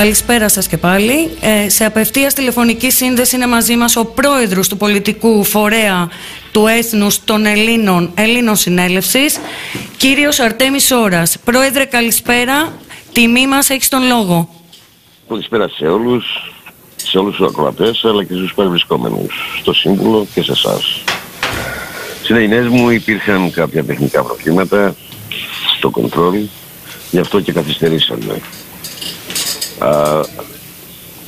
Καλησπέρα σας και πάλι. Ε, σε απευθείας τηλεφωνική σύνδεση είναι μαζί μας ο πρόεδρος του πολιτικού φορέα του Έθνους των Ελλήνων, Ελλήνων Συνέλευσης, κύριος Αρτέμις Ώρας. Πρόεδρε, καλησπέρα. Τιμή μας, έχεις τον λόγο. Καλησπέρα σε όλους, σε όλους τους ακροατές, αλλά και στους παρευρισκόμενους, στο Σύμβουλο και σε εσάς. Στις μου υπήρχαν κάποια τεχνικά προβλήματα στο κοντρόλ, γι' αυτό και καθυστερήσαμε. Α,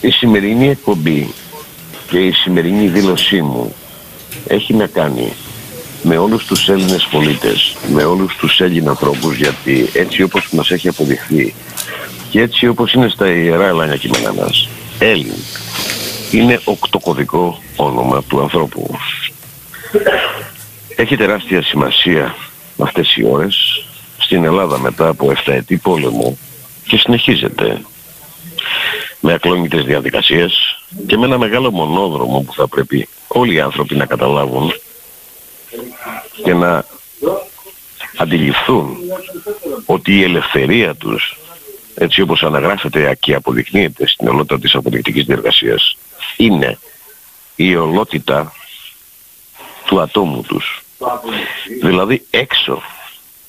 η σημερινή εκπομπή και η σημερινή δήλωσή μου έχει να κάνει με όλους τους Έλληνες πολίτες, με όλους τους Έλληνες ανθρώπους, γιατί έτσι όπως μας έχει αποδειχθεί και έτσι όπως είναι στα Ιερά Ελλάνια κείμενά μας, Έλλην είναι οκτοκωδικό όνομα του ανθρώπου. Έχει τεράστια σημασία αυτές οι ώρες στην Ελλάδα μετά από 7 ετή πόλεμο και συνεχίζεται με ακλόνητες διαδικασίες και με ένα μεγάλο μονόδρομο που θα πρέπει όλοι οι άνθρωποι να καταλάβουν και να αντιληφθούν ότι η ελευθερία τους έτσι όπως αναγράφεται και αποδεικνύεται στην ολότητα της αποδεικτικής διεργασίας είναι η ολότητα του ατόμου τους. Δηλαδή έξω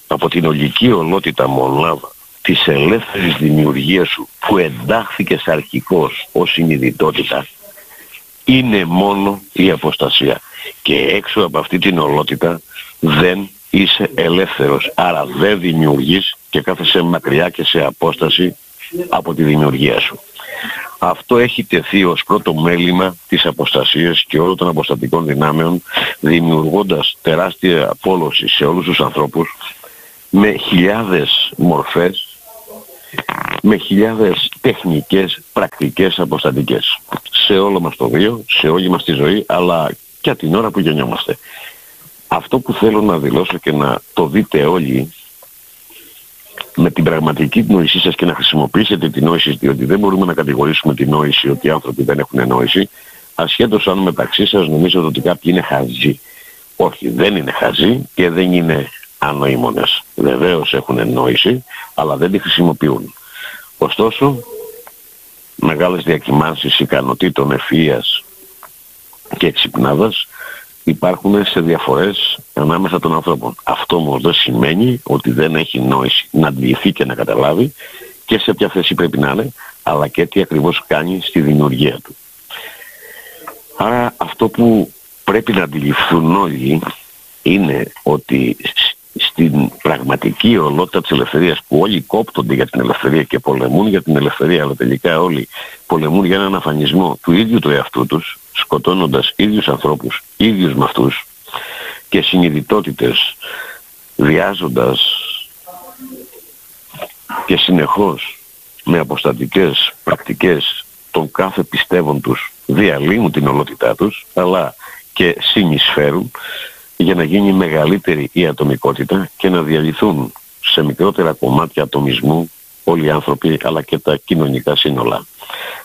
από την ολική ολότητα μονάδα της ελεύθερης δημιουργίας σου που εντάχθηκε αρχικός ως συνειδητότητα είναι μόνο η αποστασία. Και έξω από αυτή την ολότητα δεν είσαι ελεύθερος. Άρα δεν δημιουργείς και κάθεσαι μακριά και σε απόσταση από τη δημιουργία σου. Αυτό έχει τεθεί ως πρώτο μέλημα της αποστασίας και όλων των αποστατικών δυνάμεων δημιουργώντας τεράστια απόλωση σε όλους τους ανθρώπους με χιλιάδες μορφές με χιλιάδες τεχνικές, πρακτικές, αποστατικές. Σε όλο μας το βίο, σε όλη μας τη ζωή, αλλά και από την ώρα που γεννιόμαστε. Αυτό που θέλω να δηλώσω και να το δείτε όλοι με την πραγματική νόησή σας και να χρησιμοποιήσετε την νόηση, διότι δεν μπορούμε να κατηγορήσουμε την νόηση ότι οι άνθρωποι δεν έχουν νόηση, ασχέτως αν μεταξύ σας νομίζετε ότι κάποιοι είναι χαζοί. Όχι, δεν είναι χαζοί και δεν είναι ανοήμονες. Βεβαίως έχουν νόηση, αλλά δεν τη χρησιμοποιούν. Ωστόσο, μεγάλες διακυμάνσεις ικανοτήτων ευφυΐας και εξυπνάδας υπάρχουν σε διαφορές ανάμεσα των ανθρώπων. Αυτό όμως δεν σημαίνει ότι δεν έχει νόηση να αντιληφθεί και να καταλάβει και σε ποια θέση πρέπει να είναι, αλλά και τι ακριβώς κάνει στη δημιουργία του. Άρα αυτό που πρέπει να αντιληφθούν όλοι είναι ότι στην πραγματική ολότητα της ελευθερίας που όλοι κόπτονται για την ελευθερία και πολεμούν για την ελευθερία αλλά τελικά όλοι πολεμούν για έναν αφανισμό του ίδιου του εαυτού τους σκοτώνοντας ίδιους ανθρώπους, ίδιους με αυτούς και συνειδητότητες βιάζοντας και συνεχώς με αποστατικές πρακτικές των κάθε πιστεύων τους διαλύουν την ολότητά τους αλλά και συνεισφέρουν για να γίνει μεγαλύτερη η ατομικότητα και να διαλυθούν σε μικρότερα κομμάτια ατομισμού όλοι οι άνθρωποι αλλά και τα κοινωνικά σύνολα.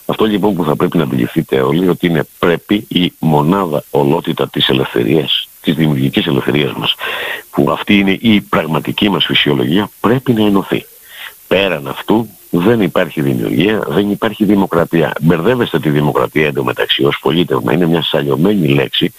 Αυτό λοιπόν που θα πρέπει να αντιληφθείτε όλοι ότι είναι πρέπει η μονάδα ολότητα της ελευθερίας, της δημιουργικής ελευθερίας μας που αυτή είναι η πραγματική μας φυσιολογία πρέπει να ενωθεί. Πέραν αυτού δεν υπάρχει δημιουργία, δεν υπάρχει δημοκρατία. Μπερδεύεστε τη δημοκρατία εντωμεταξύ ως πολίτευμα. Είναι μια σαλιωμένη λέξη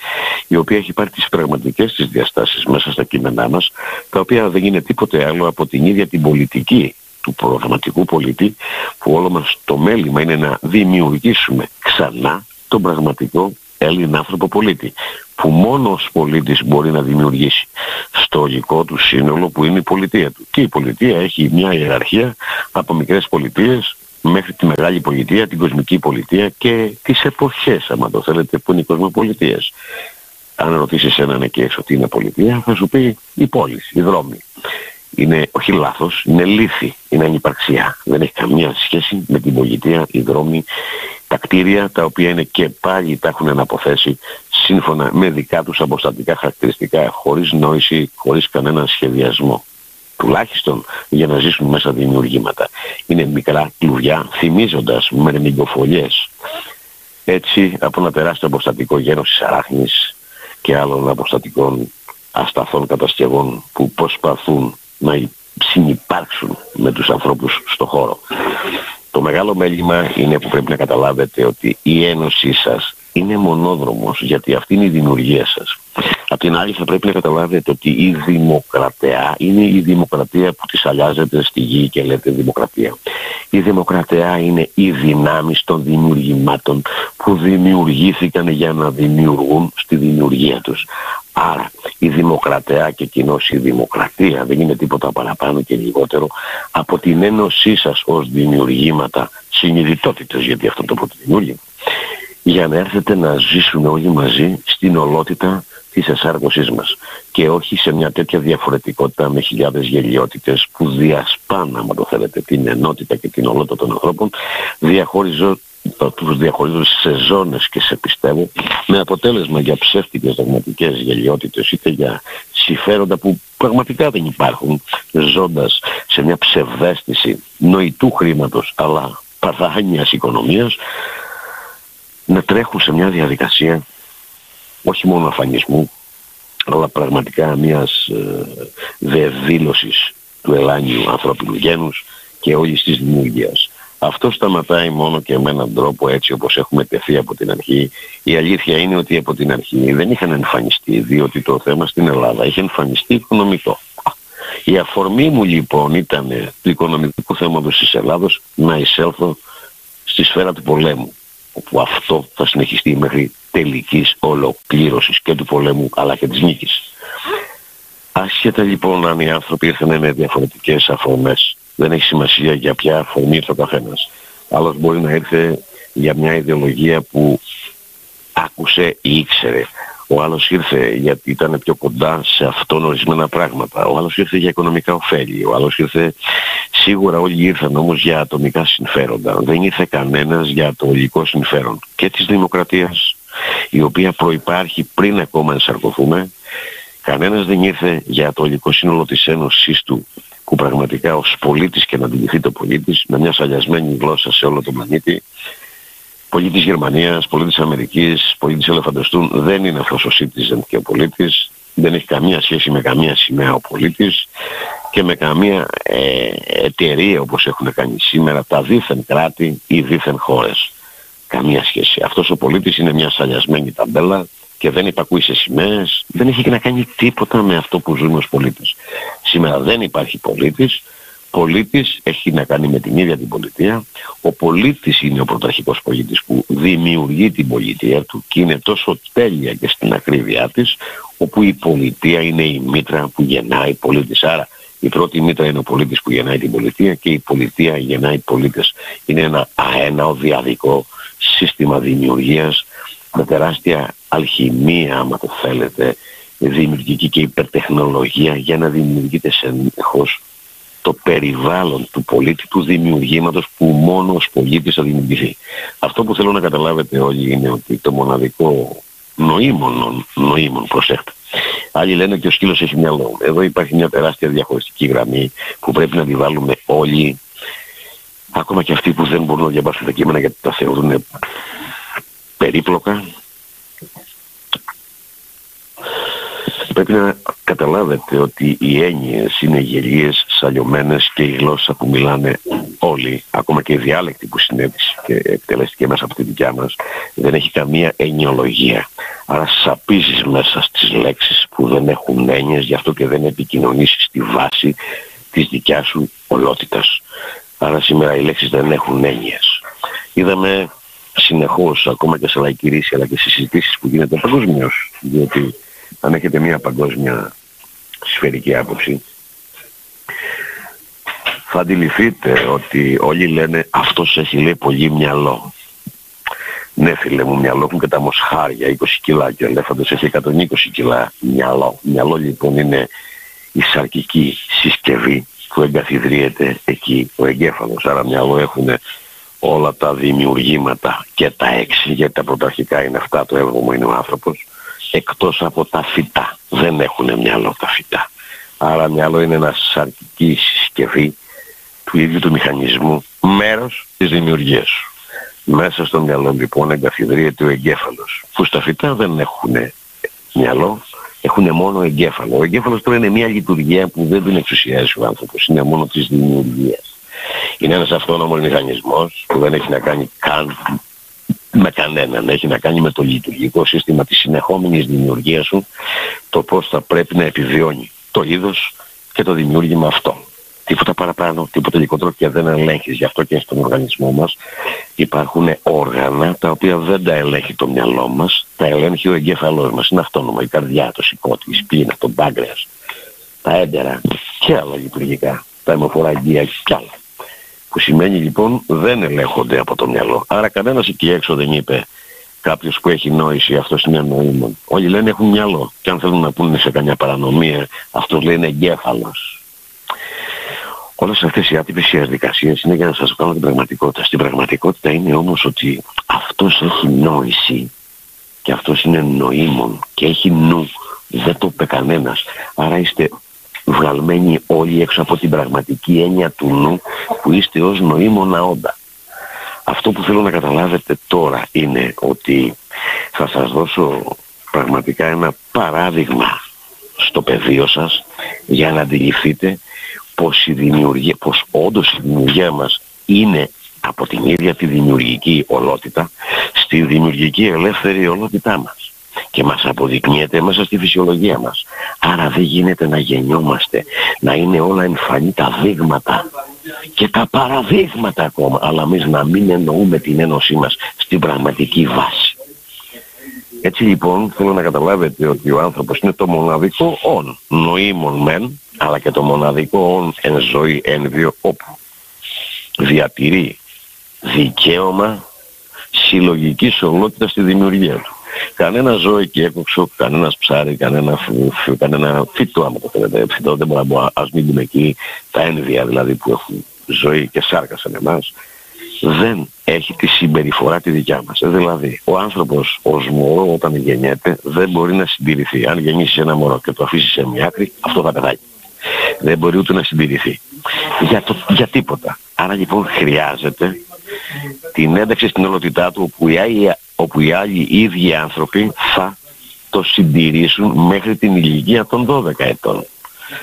η οποία έχει πάρει τις πραγματικές της διαστάσεις μέσα στα κείμενά μας τα οποία δεν είναι τίποτε άλλο από την ίδια την πολιτική του προγραμματικού πολίτη που όλο μας το μέλημα είναι να δημιουργήσουμε ξανά τον πραγματικό Έλληνα άνθρωπο πολίτη που μόνος ως πολίτης μπορεί να δημιουργήσει στο ολικό του σύνολο που είναι η πολιτεία του. Και η πολιτεία έχει μια ιεραρχία από μικρές πολιτείες μέχρι τη μεγάλη πολιτεία, την κοσμική πολιτεία και τις εποχές, άμα το θέλετε, που είναι οι κοσμοπολιτείες. Αν ρωτήσεις έναν εκεί έξω τι είναι πολιτεία, θα σου πει η πόλη, οι δρόμοι. Είναι όχι λάθος, είναι λύθη, είναι ανυπαρξία. Δεν έχει καμία σχέση με την πολιτεία, οι δρόμοι, τα κτίρια τα οποία είναι και πάλι τα έχουν αναποθέσει σύμφωνα με δικά τους αποστατικά χαρακτηριστικά, χωρίς νόηση, χωρίς κανένα σχεδιασμό. Τουλάχιστον για να ζήσουν μέσα δημιουργήματα. Είναι μικρά κλουβιά, θυμίζοντας με ρεμιγκοφολιές. Έτσι, από ένα τεράστιο αποστατικό γένος της αράχνης και άλλων αποστατικών ασταθών κατασκευών που προσπαθούν να συνυπάρξουν με τους ανθρώπους στο χώρο. Το Το μεγάλο μέλημα είναι που πρέπει να καταλάβετε ότι η ένωσή σας είναι μονόδρομος γιατί αυτή είναι η δημιουργία σας. Απ' την άλλη θα πρέπει να καταλάβετε ότι η δημοκρατία είναι η δημοκρατία που της αλλάζετε στη γη και λέτε δημοκρατία. Η δημοκρατία είναι οι δυνάμεις των δημιουργημάτων που δημιουργήθηκαν για να δημιουργούν στη δημιουργία τους. Άρα η δημοκρατία και κοινώς η δημοκρατία δεν είναι τίποτα παραπάνω και λιγότερο από την ένωσή σας ως δημιουργήματα συνειδητότητες γιατί αυτό το πρώτο δημιούργημα για να έρθετε να ζήσουμε όλοι μαζί στην ολότητα της εσάρκωσής μας και όχι σε μια τέτοια διαφορετικότητα με χιλιάδες γελιότητες που διασπάνε, άμα το θέλετε, την ενότητα και την ολότητα των ανθρώπων διαχώριζω τους διαχωρίζω σε ζώνες και σε πιστεύω με αποτέλεσμα για ψεύτικες δογματικές γελιότητες είτε για συμφέροντα που πραγματικά δεν υπάρχουν ζώντας σε μια ψευδέστηση νοητού χρήματος αλλά παρθάνιας οικονομίας να τρέχουν σε μια διαδικασία όχι μόνο αφανισμού αλλά πραγματικά μιας ε, δεδήλωσης του ελάνιου ανθρώπινου γένους και όλης της δημιουργίας. Αυτό σταματάει μόνο και με έναν τρόπο έτσι όπως έχουμε τεθεί από την αρχή. Η αλήθεια είναι ότι από την αρχή δεν είχαν εμφανιστεί διότι το θέμα στην Ελλάδα είχε εμφανιστεί οικονομικό. Η αφορμή μου λοιπόν ήταν του οικονομικού θέματος της Ελλάδος να εισέλθω στη σφαίρα του πολέμου όπου αυτό θα συνεχιστεί μέχρι τελικής ολοκλήρωσης και του πολέμου αλλά και της νίκης. Άσχετα λοιπόν αν οι άνθρωποι ήρθαν με διαφορετικές αφορμές, δεν έχει σημασία για ποια αφορμή ήρθε ο καθένας. Άλλος μπορεί να ήρθε για μια ιδεολογία που άκουσε ή ήξερε. Ο άλλος ήρθε γιατί ήταν πιο κοντά σε αυτόν ορισμένα πράγματα. Ο άλλος ήρθε για οικονομικά ωφέλη. Ο άλλος ήρθε... Σίγουρα όλοι ήρθαν όμως για ατομικά συμφέροντα. Δεν ήρθε κανένας για το ολικό συμφέρον και της δημοκρατίας η οποία προϋπάρχει πριν ακόμα ενσαρκωθούμε. Κανένας δεν ήρθε για το ολικό σύνολο της ένωσής του που πραγματικά ως πολίτης και να αντιληφθεί το πολίτης με μια σαλιασμένη γλώσσα σε όλο τον πλανήτη πολίτης Γερμανίας, πολίτης Αμερικής, πολίτης Ελεφαντοστούν δεν είναι αυτός ο citizen και ο πολίτης δεν έχει καμία σχέση με καμία σημαία ο πολίτης και με καμία ε, εταιρεία όπως έχουν κάνει σήμερα τα δίθεν κράτη ή δίθεν χώρες. Καμία σχέση. Αυτός ο πολίτης είναι μια σαλιασμένη ταμπέλα και δεν υπακούει σε σημαίες, δεν έχει και να κάνει τίποτα με αυτό που ζούμε ως πολίτες. Σήμερα δεν υπάρχει πολίτης, πολίτης έχει να κάνει με την ίδια την πολιτεία. Ο πολίτης είναι ο πρωταρχικός πολίτης που δημιουργεί την πολιτεία του και είναι τόσο τέλεια και στην ακρίβειά της, όπου η πολιτεία είναι η μήτρα που γεννάει πολίτης. Άρα η πρώτη μήτρα είναι ο πολίτης που γεννάει την πολιτεία και η πολιτεία γεννάει πολίτες. Είναι ένα αέναο διαδικό σύστημα δημιουργίας με τεράστια αλχημία, άμα το θέλετε, δημιουργική και υπερτεχνολογία για να δημιουργείται συνεχώς το περιβάλλον του πολίτη, του δημιουργήματος που μόνο ως πολίτης θα δημιουργηθεί. Αυτό που θέλω να καταλάβετε όλοι είναι ότι το μοναδικό νοήμων, νοήμων, προσέχτε. Άλλοι λένε ότι ο σκύλος έχει μυαλό. Εδώ υπάρχει μια τεράστια διαχωριστική γραμμή που πρέπει να τη βάλουμε όλοι, ακόμα και αυτοί που δεν μπορούν να διαβάσουν τα κείμενα γιατί τα θεωρούν περίπλοκα, Πρέπει να καταλάβετε ότι οι έννοιες είναι γελίες, σαλιωμένες και η γλώσσα που μιλάνε όλοι, ακόμα και η διάλεκτη που συνέβησε και εκτελέστηκε μέσα από τη δικιά μας, δεν έχει καμία εννοιολογία. Άρα σαπίζεις μέσα στις λέξεις που δεν έχουν έννοιες, γι' αυτό και δεν επικοινωνήσεις στη βάση της δικιάς σου ολότητας. Άρα σήμερα οι λέξεις δεν έχουν έννοιες. Είδαμε συνεχώς, ακόμα και σε λαϊκή ρίση, αλλά και στις συζητήσεις που γίνεται παγκοσμίως, διότι αν έχετε μια παγκόσμια σφαιρική άποψη, θα αντιληφθείτε ότι όλοι λένε αυτός έχει λέει πολύ μυαλό. Ναι φίλε μου, μυαλό έχουν και τα μοσχάρια, 20 κιλά και ο ελέφαντος έχει 120 κιλά μυαλό. Μυαλό λοιπόν είναι η σαρκική συσκευή που εγκαθιδρύεται εκεί ο εγκέφαλος. Άρα μυαλό έχουν όλα τα δημιουργήματα και τα έξι, γιατί τα πρωταρχικά είναι αυτά, το έβγομο είναι ο άνθρωπος εκτός από τα φυτά. Δεν έχουν μυαλό τα φυτά. Άρα μυαλό είναι ένας σαρκική συσκευή του ίδιου του μηχανισμού, μέρος της δημιουργίας σου. Μέσα στο μυαλό λοιπόν εγκαθιδρύεται ο εγκέφαλος, που στα φυτά δεν έχουν μυαλό, έχουν μόνο εγκέφαλο. Ο εγκέφαλος τώρα είναι μια λειτουργία που δεν την εξουσιάζει ο άνθρωπος, είναι μόνο της δημιουργίας. Είναι ένας αυτόνομος μηχανισμός που δεν έχει να κάνει καν με κανέναν. Έχει να κάνει με το λειτουργικό σύστημα της συνεχόμενης δημιουργίας σου, το πώς θα πρέπει να επιβιώνει το είδος και το δημιούργημα αυτό. Τίποτα παραπάνω, τίποτα λιγότερο και δεν ελέγχεις. Γι' αυτό και στον οργανισμό μας υπάρχουν όργανα τα οποία δεν τα ελέγχει το μυαλό μας, τα ελέγχει ο εγκέφαλός μας. Είναι αυτόνομο, η καρδιά, το σηκώτη, η σπίνα, το πάγκρεας, τα έντερα και άλλα λειτουργικά, τα αιμοφοραγγεία και άλλα. Που σημαίνει λοιπόν δεν ελέγχονται από το μυαλό. Άρα κανένας εκεί έξω δεν είπε κάποιος που έχει νόηση, αυτός είναι νοήμων. Όλοι λένε έχουν μυαλό. Και αν θέλουν να πούνε σε καμιά παρανομία, αυτός λέει είναι εγκέφαλος. Όλες αυτές οι άτυπες διαδικασίες είναι για να σας κάνω την πραγματικότητα. Στην πραγματικότητα είναι όμως ότι αυτός έχει νόηση και αυτός είναι νοήμων και έχει νου. Δεν το είπε κανένας. Άρα είστε βγαλμένοι όλοι έξω από την πραγματική έννοια του νου που είστε ως νοήμονα όντα. Αυτό που θέλω να καταλάβετε τώρα είναι ότι θα σας δώσω πραγματικά ένα παράδειγμα στο πεδίο σας για να αντιληφθείτε πως, η δημιουργία, πως όντως η δημιουργία μας είναι από την ίδια τη δημιουργική ολότητα στη δημιουργική ελεύθερη ολότητά μας και μας αποδεικνύεται μέσα στη φυσιολογία μας. Άρα δεν γίνεται να γεννιόμαστε, να είναι όλα εμφανή τα δείγματα και τα παραδείγματα ακόμα, αλλά εμείς να μην εννοούμε την ένωσή μας στην πραγματική βάση. Έτσι λοιπόν θέλω να καταλάβετε ότι ο άνθρωπος είναι το μοναδικό όν, νοήμων μεν, αλλά και το μοναδικό όν εν ζωή εν βιο, όπου διατηρεί δικαίωμα συλλογικής ολότητας στη δημιουργία του. Κανένα ζώο εκεί έκοξο, κανένας ψάρι, κανένα, φου, κανένα φυτό, άμα το θέλετε, φυτό δεν μπορεί να πω, ας μην πούμε εκεί τα ένδυα δηλαδή που έχουν ζωή και σάρκα σε εμάς, δεν έχει τη συμπεριφορά τη δικιά μας. Δηλαδή, ο άνθρωπος ως μωρό όταν γεννιέται δεν μπορεί να συντηρηθεί. Αν γεννήσεις ένα μωρό και το αφήσεις σε μια άκρη, αυτό θα πεθάνει. Δεν μπορεί ούτε να συντηρηθεί. Για, το, για τίποτα. Άρα λοιπόν χρειάζεται την ένταξη στην ολότητά του όπου οι, άλλοι, όπου οι άλλοι ίδιοι άνθρωποι θα το συντηρήσουν μέχρι την ηλικία των 12 ετών.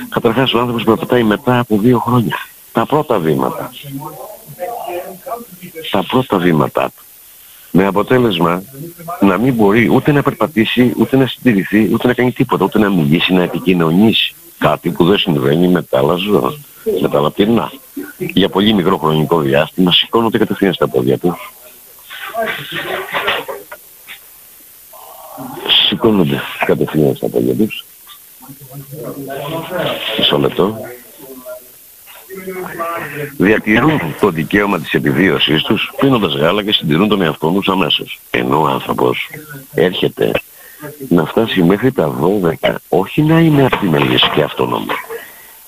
Καταρχάς ο άνθρωπος περπατάει μετά από δύο χρόνια. Τα πρώτα βήματα. Τα πρώτα βήματά του. Με αποτέλεσμα να μην μπορεί ούτε να περπατήσει, ούτε να συντηρηθεί, ούτε να κάνει τίποτα, ούτε να μιλήσει, να επικοινωνήσει. Κάτι που δεν συμβαίνει με τα άλλα ζώα, με τα άλλα πυρνά. Για πολύ μικρό χρονικό διάστημα σηκώνονται κατευθείαν στα πόδια τους. Σηκώνονται κατευθείαν στα πόδια τους. Μισό λεπτό. Διατηρούν το δικαίωμα της επιβίωσής τους πίνοντας γάλα και συντηρούν τον εαυτό τους αμέσως. Ενώ ο άνθρωπος έρχεται να φτάσει μέχρι τα 12, όχι να είναι αυτιμελής και αυτόνομο.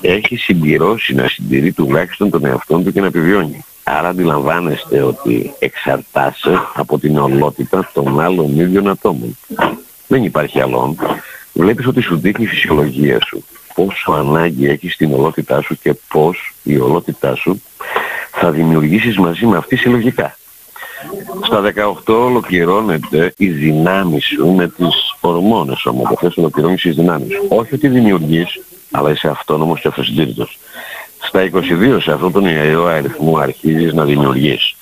Έχει συμπληρώσει να συντηρεί τουλάχιστον τον εαυτό του και να επιβιώνει. Άρα αντιλαμβάνεστε ότι εξαρτάσαι από την ολότητα των άλλων ίδιων ατόμων. Δεν υπάρχει άλλον. Βλέπεις ότι σου δείχνει η φυσιολογία σου. Πόσο ανάγκη έχεις στην ολότητά σου και πώς η ολότητά σου θα δημιουργήσεις μαζί με αυτή συλλογικά. Στα 18 ολοκληρώνεται η δυνάμει σου με τις ορμόνες όμως. Το θες ολοκληρώνεις τις δυνάμεις σου. Όχι ότι δημιουργείς, αλλά είσαι αυτόνομος και αυτοσυντήρητος. Στα 22 σε αυτόν τον ιερό αριθμό αρχίζεις να δημιουργείς.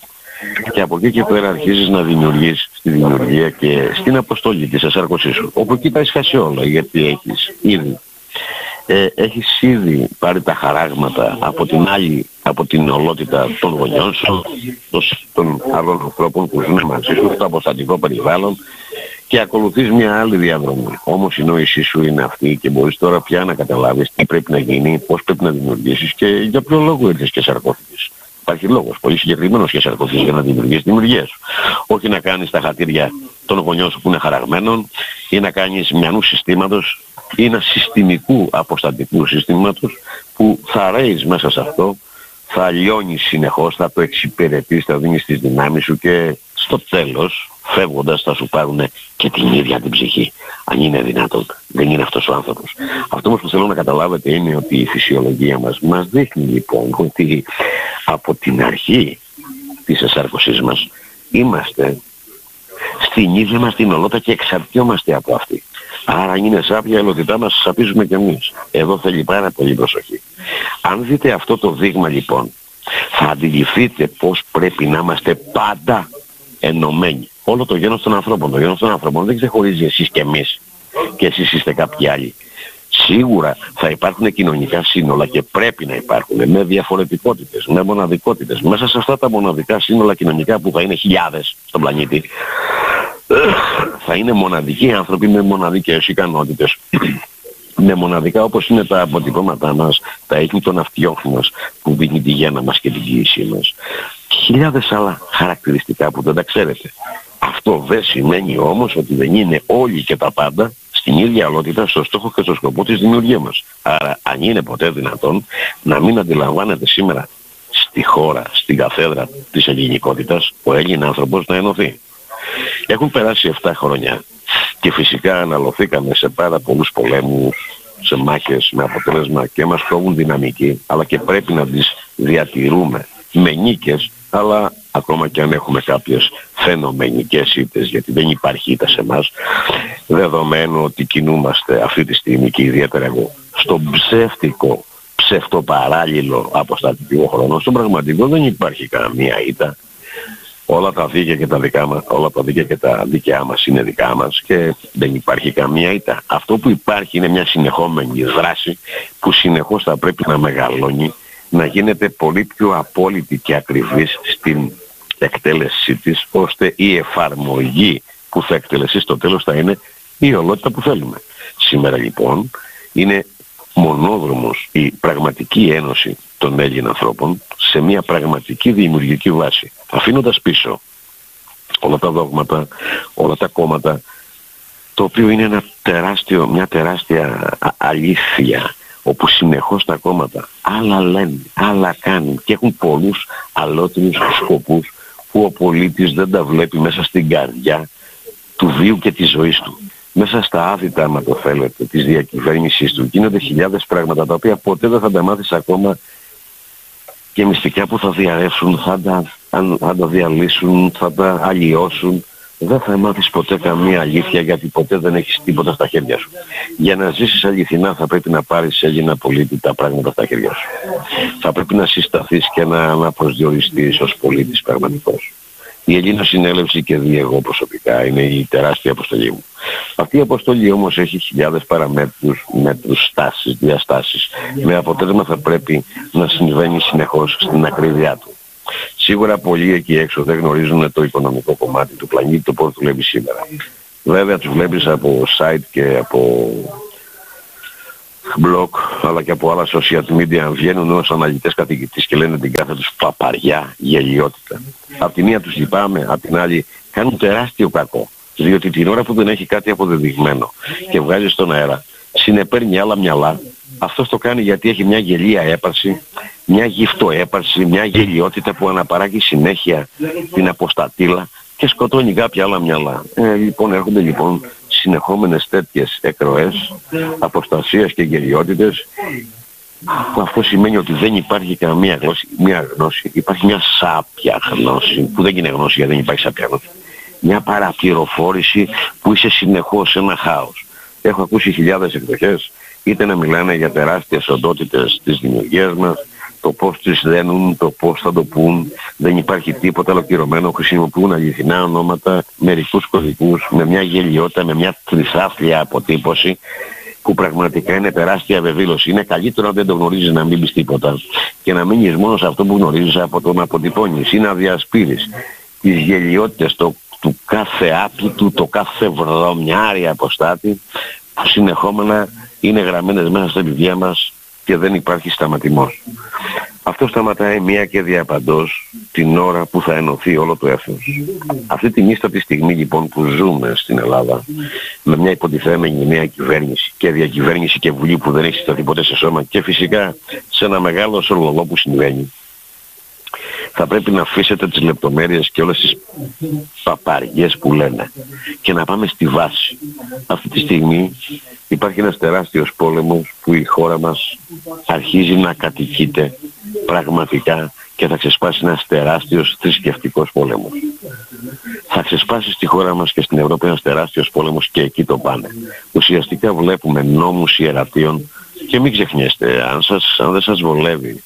Και από εκεί και πέρα αρχίζεις να δημιουργείς στη δημιουργία και στην αποστολή της εσάρκωσής σου. Όπου εκεί τα έχεις όλα γιατί έχεις ήδη ε, έχεις ήδη πάρει τα χαράγματα από την άλλη, από την ολότητα των γονιών σου, των άλλων ανθρώπων που ζουν μαζί σου, στο αποστατικό περιβάλλον και ακολουθείς μια άλλη διαδρομή. Όμως η νόησή σου είναι αυτή και μπορείς τώρα πια να καταλάβεις τι πρέπει να γίνει, πώς πρέπει να δημιουργήσεις και για ποιο λόγο ήρθες και σαρκώθηκες. Υπάρχει λόγος πολύ συγκεκριμένος και σαρκωθείς για να δημιουργήσεις τη δημιουργία σου. Όχι να κάνεις τα χατήρια των γονιών σου που είναι χαραγμένων ή να κάνεις μιανού συστήματος ή ένα συστημικού αποστατικού συστήματος που θα ρέεις μέσα σε αυτό, θα λιώνεις συνεχώς, θα το εξυπηρετείς, θα δίνεις τις δυνάμεις σου και στο τέλος, φεύγοντας, θα σου πάρουν και την ίδια την ψυχή. Αν είναι δυνατόν. Δεν είναι αυτός ο άνθρωπος. Αυτό όμως που θέλω να καταλάβετε είναι ότι η φυσιολογία μας μας δείχνει λοιπόν ότι από την αρχή της εσάρκωσής μας είμαστε στην ίδια μας την ολότητα και εξαρτιόμαστε από αυτή. Άρα αν είναι σάπια η ελωτητά μας σαπίζουμε κι εμείς. Εδώ θέλει πάρα πολύ προσοχή. Αν δείτε αυτό το δείγμα λοιπόν θα αντιληφθείτε πως πρέπει να είμαστε πάντα ενωμένοι. Όλο το γένος των ανθρώπων. Το γένος των ανθρώπων δεν ξεχωρίζει εσείς και εμείς και εσείς είστε κάποιοι άλλοι. Σίγουρα θα υπάρχουν κοινωνικά σύνολα και πρέπει να υπάρχουν με διαφορετικότητες, με μοναδικότητες. Μέσα σε αυτά τα μοναδικά σύνολα κοινωνικά που θα είναι χιλιάδες στον πλανήτη, θα είναι μοναδικοί άνθρωποι με μοναδικές ικανότητες. με μοναδικά όπως είναι τα αποτυπώματά μας, τα έχνη των αυτιόχων μας που δίνει τη γέννα μας και την κοίησή μας. Χιλιάδες άλλα χαρακτηριστικά που δεν τα ξέρετε. Αυτό δεν σημαίνει όμως ότι δεν είναι όλοι και τα πάντα στην ίδια αλότητα στο στόχο και στο σκοπό της δημιουργίας μας. Άρα αν είναι ποτέ δυνατόν να μην αντιλαμβάνεται σήμερα στη χώρα, στην καθέδρα της ελληνικότητας ο Έλληνα άνθρωπος να ενωθεί. Έχουν περάσει 7 χρόνια και φυσικά αναλωθήκαμε σε πάρα πολλούς πολέμους, σε μάχες με αποτέλεσμα και μας κόβουν δυναμική αλλά και πρέπει να τις διατηρούμε με νίκες αλλά ακόμα και αν έχουμε κάποιες φαινομενικές ήττες, γιατί δεν υπάρχει ήττα σε εμάς, δεδομένου ότι κινούμαστε αυτή τη στιγμή και ιδιαίτερα εγώ στον ψεύτικο, ψευτοπαράλληλο αποστατικό χρόνο, στον πραγματικό δεν υπάρχει καμία ήττα. Όλα τα δίκαια και τα δικά μας, όλα τα δίκαια και τα δίκαιά μας είναι δικά μας και δεν υπάρχει καμία ήττα. Αυτό που υπάρχει είναι μια συνεχόμενη δράση που συνεχώς θα πρέπει να μεγαλώνει να γίνεται πολύ πιο απόλυτη και ακριβής στην εκτέλεσή της, ώστε η εφαρμογή που θα εκτελεστεί στο τέλος θα είναι η ολότητα που θέλουμε. Σήμερα λοιπόν είναι μονόδρομος η πραγματική ένωση των Έλληνων ανθρώπων σε μια πραγματική δημιουργική βάση. Αφήνοντας πίσω όλα τα δόγματα, όλα τα κόμματα, το οποίο είναι ένα τεράστιο, μια τεράστια αλήθεια όπου συνεχώς τα κόμματα άλλα λένε, άλλα κάνουν και έχουν πολλούς αλότιμους σκοπούς που ο πολίτης δεν τα βλέπει μέσα στην καρδιά του βίου και της ζωής του. Μέσα στα άδυτα, άμα το θέλετε, της διακυβέρνησης του γίνονται χιλιάδες πράγματα τα οποία ποτέ δεν θα τα μάθεις ακόμα και μυστικά που θα διαρρεύσουν, θα τα, αν, θα τα διαλύσουν, θα τα αλλοιώσουν δεν θα μάθεις ποτέ καμία αλήθεια γιατί ποτέ δεν έχεις τίποτα στα χέρια σου. Για να ζήσεις αληθινά θα πρέπει να πάρεις σε Έλληνα πολίτη τα πράγματα στα χέρια σου. Θα πρέπει να συσταθείς και να, να προσδιοριστείς ως πολίτης πραγματικός. Η Ελλήνα συνέλευση και δι' εγώ προσωπικά είναι η τεράστια αποστολή μου. Αυτή η αποστολή όμως έχει χιλιάδες παραμέτρους, μέτρους, στάσεις, διαστάσεις. Με αποτέλεσμα θα πρέπει να συμβαίνει συνεχώς στην ακρίβειά του. Σίγουρα πολλοί εκεί έξω δεν γνωρίζουν το οικονομικό κομμάτι του πλανήτη, το πώς δουλεύει σήμερα. Βέβαια τους βλέπεις από site και από blog αλλά και από άλλα social media βγαίνουν ως αναλυτές καθηγητής και λένε την κάθε τους παπαριά, γελιότητα. Απ' τη μία τους λυπάμαι, απ' την άλλη κάνουν τεράστιο κακό. Διότι την ώρα που δεν έχει κάτι αποδεδειγμένο και βγάζει στον αέρα, συνεπέρνει άλλα μυαλά. Αυτός το κάνει γιατί έχει μια γελία έπαρση μια γυφτοέπαρση, μια γελιότητα που αναπαράγει συνέχεια την αποστατήλα και σκοτώνει κάποια άλλα μυαλά. Ε, λοιπόν, έρχονται λοιπόν συνεχόμενες τέτοιες εκροές, αποστασίες και γελιότητες που αυτό σημαίνει ότι δεν υπάρχει καμία γνώση, μια γνώση, υπάρχει μια σάπια γνώση, που δεν είναι γνώση γιατί δεν υπάρχει σάπια γνώση. Μια παραπληροφόρηση που είσαι συνεχώς σε ένα χάος. Έχω ακούσει χιλιάδες εκδοχές, είτε να μιλάνε για τεράστιες οντότητες της δημιουργίας μας, το πώς τις δένουν, το πώς θα το πούν. Δεν υπάρχει τίποτα ολοκληρωμένο. Χρησιμοποιούν αληθινά ονόματα, μερικούς κωδικούς, με μια γελιότητα, με μια τρισάφλια αποτύπωση που πραγματικά είναι τεράστια βεβήλωση. Είναι καλύτερο να δεν το γνωρίζεις να μην πεις τίποτα και να μείνεις μόνος σε αυτό που γνωρίζεις από το να αποτυπώνεις ή να διασπείρεις τις γελιότητες το, του κάθε άπλητου, το κάθε βρωμιάρι αποστάτη που συνεχόμενα είναι γραμμένες μέσα στα βιβλία μας και δεν υπάρχει σταματημός. Αυτό σταματάει μία και διαπαντός την ώρα που θα ενωθεί όλο το έθνος. Αυτή την ίστατη στιγμή λοιπόν που ζούμε στην Ελλάδα με μια υποτιθέμενη νέα κυβέρνηση και διακυβέρνηση και βουλή που δεν έχει σταθεί ποτέ σε σώμα και φυσικά σε ένα μεγάλο σοργολό που συμβαίνει θα πρέπει να αφήσετε τις λεπτομέρειες και όλες τις παπαριές που λένε και να πάμε στη βάση. Αυτή τη στιγμή υπάρχει ένας τεράστιος πόλεμος που η χώρα μας αρχίζει να κατοικείται πραγματικά και θα ξεσπάσει ένας τεράστιος θρησκευτικός πόλεμος. Θα ξεσπάσει στη χώρα μας και στην Ευρώπη ένας τεράστιος πόλεμος και εκεί το πάνε. Ουσιαστικά βλέπουμε νόμους ιερατείων και μην ξεχνιέστε, αν, σας, αν δεν σας βολεύει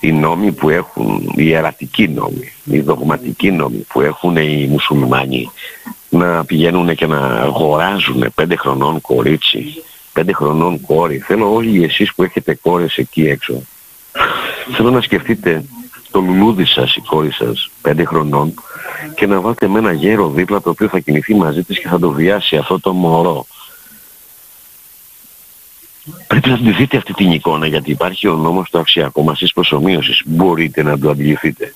Οι νόμοι που έχουν, οι ιερατικοί νόμοι, οι δογματικοί νόμοι που έχουν οι μουσουλμάνοι να πηγαίνουν και να αγοράζουν πέντε χρονών κορίτσι, πέντε χρονών κόρη. Θέλω όλοι εσείς που έχετε κόρες εκεί έξω, θέλω να σκεφτείτε το λουλούδι σας, η κόρη σας, πέντε χρονών και να βάλετε με ένα γέρο δίπλα το οποίο θα κινηθεί μαζί της και θα το βιάσει αυτό το μωρό. Πρέπει να τη δείτε αυτή την εικόνα γιατί υπάρχει ο νόμος του αξιακομασής προσωμείωσης. Μπορείτε να το αντιληφθείτε.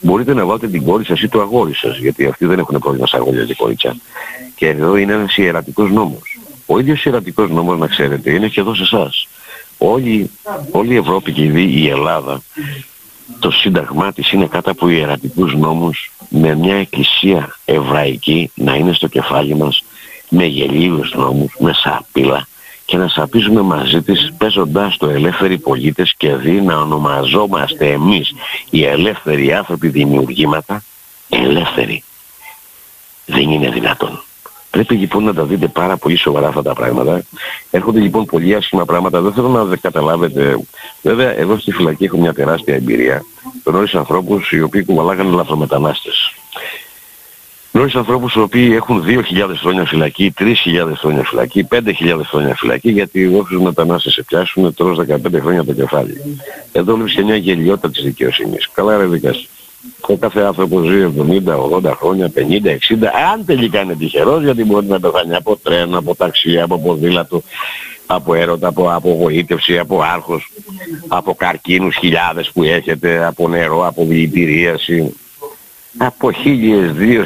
Μπορείτε να βάλετε την κόρη σας ή το αγόρι σας γιατί αυτοί δεν έχουν πρόβλημα σε αγόρια και κόριτσα. Και εδώ είναι ένας ιερατικός νόμος. Ο ίδιος ιερατικός νόμος να ξέρετε είναι και εδώ σε εσάς. Όλη, όλη η Ευρώπη και η Ελλάδα το σύνταγμά της είναι κάτω από ιερατικούς νόμους με μια εκκλησία εβραϊκή να είναι στο κεφάλι μας με γελίους νόμους, με σαπίλα και να σαπίζουμε μαζί της παίζοντας το ελεύθεροι πολίτες και δει να ονομαζόμαστε εμείς οι ελεύθεροι άνθρωποι δημιουργήματα ελεύθεροι. Δεν είναι δυνατόν. Πρέπει λοιπόν να τα δείτε πάρα πολύ σοβαρά αυτά τα πράγματα. Έρχονται λοιπόν πολύ άσχημα πράγματα. Δεν θέλω να καταλάβετε. Βέβαια, εδώ στη φυλακή έχω μια τεράστια εμπειρία. Γνώρισα ανθρώπους οι οποίοι κουβαλάγανε λαθρομετανάστες. Γνώρισα ανθρώπους οι οποίοι έχουν 2.000 χρόνια φυλακή, 3.000 χρόνια φυλακή, 5.000 χρόνια φυλακή, γιατί όσους μετανάστες σε πιάσουν τρως 15 χρόνια το κεφάλι. Εδώ βλέπεις και μια γελιότητα της δικαιοσύνης. Καλά ρε δικαστή. Ο κάθε άνθρωπος ζει 70, 80 χρόνια, 50, 60, αν τελικά είναι τυχερός, γιατί μπορεί να πεθάνει από τρένο, από ταξί, από ποδήλατο, από έρωτα, από απογοήτευση, από άρχος, από καρκίνους χιλιάδες που έχετε, από νερό, από δηλητηρίαση, από χίλιες δύο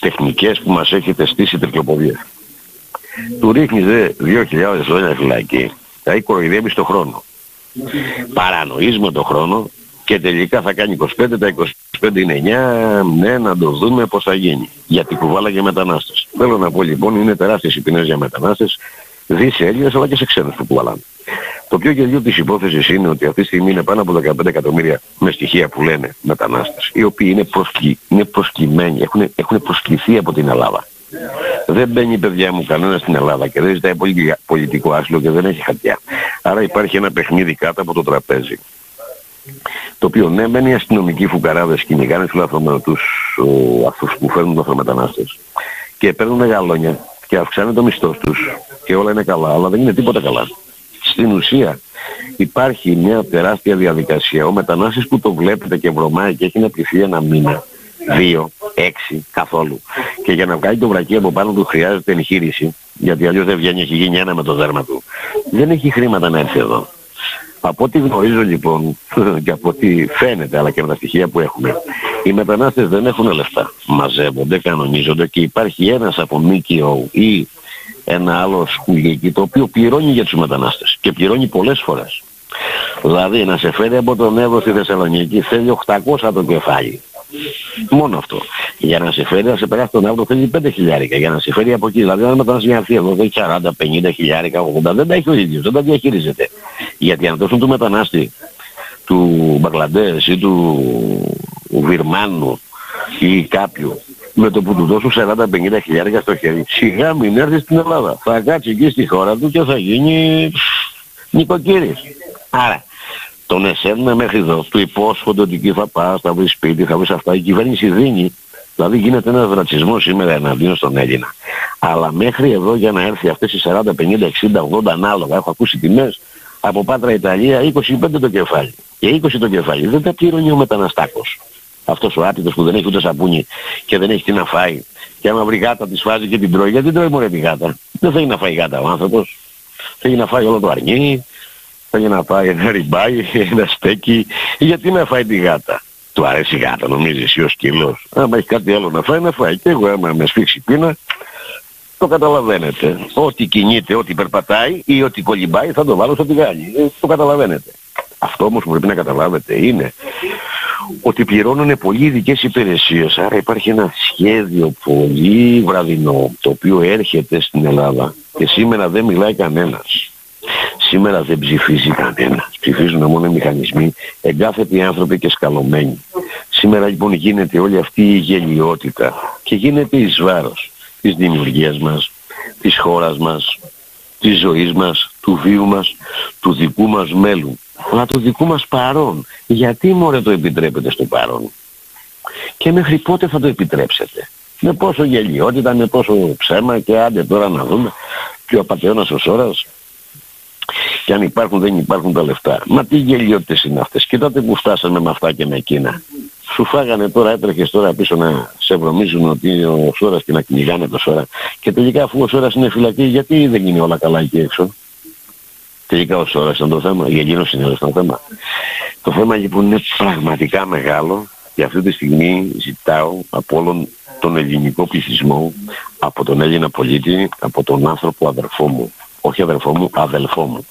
τεχνικές που μας έχετε στήσει τρικλοποδίες. Του ρίχνεις δε 2.000 χρόνια φυλακή, δηλαδή κοροϊδεύεις το χρόνο. Παρανοείς με το χρόνο και τελικά θα κάνει 25, τα 25 είναι 9, ναι, να το δούμε πώς θα γίνει. Γιατί κουβάλαγε μετανάστες. Θέλω να πω λοιπόν, είναι τεράστιες οι ποινές για μετανάστες, δι σε Έλληνες αλλά και σε ξένους που κουβαλάνε. Το πιο γελίο της υπόθεσης είναι ότι αυτή τη στιγμή είναι πάνω από 15 εκατομμύρια με στοιχεία που λένε μετανάστες, οι οποίοι είναι, προσκυ... είναι προσκυμένοι, έχουν, έχουν προσκληθεί από την Ελλάδα. Δεν μπαίνει παιδιά μου κανένας στην Ελλάδα και δεν ζητάει πολιτικό άσυλο και δεν έχει χαρτιά. Άρα υπάρχει ένα παιχνίδι κάτω από το τραπέζι το οποίο ναι μένει οι αστυνομικοί φουκαράδες κυνηγάνε τους λαθρομετούς αυτούς που φέρνουν λαθρομετανάστες και παίρνουν γαλόνια και αυξάνουν το μισθό τους και όλα είναι καλά, αλλά δεν είναι τίποτα καλά. Στην ουσία υπάρχει μια τεράστια διαδικασία. Ο μετανάστης που το βλέπετε και βρωμάει και έχει να πληθεί ένα μήνα, δύο, έξι, καθόλου. Και για να βγάλει το βρακί από πάνω του χρειάζεται εγχείρηση, γιατί αλλιώς δεν βγαίνει, έχει γίνει ένα με το δέρμα του. Δεν έχει χρήματα να έρθει εδώ. Από ό,τι γνωρίζω λοιπόν και από ό,τι φαίνεται αλλά και με τα στοιχεία που έχουμε, οι μετανάστες δεν έχουν λεφτά. Μαζεύονται, κανονίζονται και υπάρχει ένας από ΜΚΟ ή ένα άλλο σκουλίκι το οποίο πληρώνει για τους μετανάστες και πληρώνει πολλές φορές. Δηλαδή να σε φέρει από τον Εύρο στη Θεσσαλονίκη θέλει 800 το κεφάλι. Μόνο αυτό. Για να σε φέρει, να σε περάσει τον Εύρο θέλει 5 χιλιάρικα. Για να σε φέρει από εκεί. Δηλαδή, αν μετανάστη μια αυτή εδώ θέλει 40, 50 χιλιάρικα, 80, δεν τα έχει ο ίδιος, δεν τα διαχειρίζεται. Γιατί αν δώσουν του μετανάστη του Μπαγκλαντές ή του Βιρμάνου ή κάποιου με το που του δώσουν 40-50 χιλιάρικα στο χέρι, σιγά μην έρθει στην Ελλάδα. Θα κάτσει εκεί στη χώρα του και θα γίνει νοικοκύρης. Άρα, τον εσέρνε μέχρι εδώ, του υπόσχονται ότι εκεί θα πας, θα βρεις σπίτι, θα βρεις αυτά. Η κυβέρνηση δίνει, δηλαδή γίνεται ένας ρατσισμός σήμερα εναντίον στον Έλληνα. Αλλά μέχρι εδώ για να έρθει αυτές οι 40, 50, 60, 80 ανάλογα, έχω ακούσει τιμές, από Πάτρα Ιταλία 25 το κεφάλι και 20 το κεφάλι. Δεν τα πληρώνει ο μεταναστάκος. Αυτός ο άτιτος που δεν έχει ούτε σαπούνι και δεν έχει τι να φάει. Και άμα βρει γάτα της φάζει και την τρώει. Γιατί δεν τρώει μωρέ τη γάτα. Δεν θέλει να φάει γάτα ο άνθρωπος. Θέλει να φάει όλο το αρνί. Θέλει να φάει ένα ριμπάι, ένα στέκι. Γιατί να φάει τη γάτα. Του αρέσει η γάτα νομίζεις ή ο σκύλος. Άμα έχει κάτι άλλο να φάει να φάει. Και εγώ άμα με σφίξει πείνα το καταλαβαίνετε. Ό,τι κινείται, ό,τι περπατάει ή ό,τι κολυμπάει θα το βάλω στο τηγάνι. Ε, το καταλαβαίνετε. Αυτό όμως που πρέπει να καταλάβετε είναι ότι πληρώνουν πολύ ειδικές υπηρεσίες. Άρα υπάρχει ένα σχέδιο πολύ βραδινό το οποίο έρχεται στην Ελλάδα και σήμερα δεν μιλάει κανένας. Σήμερα δεν ψηφίζει κανένας. Ψηφίζουν μόνο οι μηχανισμοί, εγκάθετοι άνθρωποι και σκαλωμένοι. Σήμερα λοιπόν γίνεται όλη αυτή η γελιότητα και γίνεται εις βάρος της δημιουργίας μας, της χώρας μας, της ζωής μας, του βίου μας, του δικού μας μέλλον. αλλά το δικού μας παρόν. Γιατί μωρέ το επιτρέπετε στο παρόν; Και μέχρι πότε θα το επιτρέψετε; Με πόσο γελιότητα, με πόσο ψέμα και άντε τώρα να δούμε. Και ο απαταιώνας ο Σόρας και αν υπάρχουν δεν υπάρχουν τα λεφτά. Μα τι γελιότητες είναι αυτές. Κοιτάτε που φτάσαμε με αυτά και με εκείνα. Σου φάγανε τώρα, έτρεχες τώρα πίσω να σε βρωμίζουν ότι ο Σόρας και να κυνηγάνε το Σόρα. Και τελικά αφού ο Σόρας είναι φυλακή, γιατί δεν γίνει όλα καλά εκεί έξω; Τελικά ο Σόρας ήταν το θέμα, η Ελλήνος είναι το θέμα. Το θέμα λοιπόν είναι πραγματικά μεγάλο και αυτή τη στιγμή ζητάω από όλον τον ελληνικό πληθυσμό, από τον Έλληνα πολίτη, από τον άνθρωπο αδερφό μου, όχι αδερφό μου, αδελφό μου.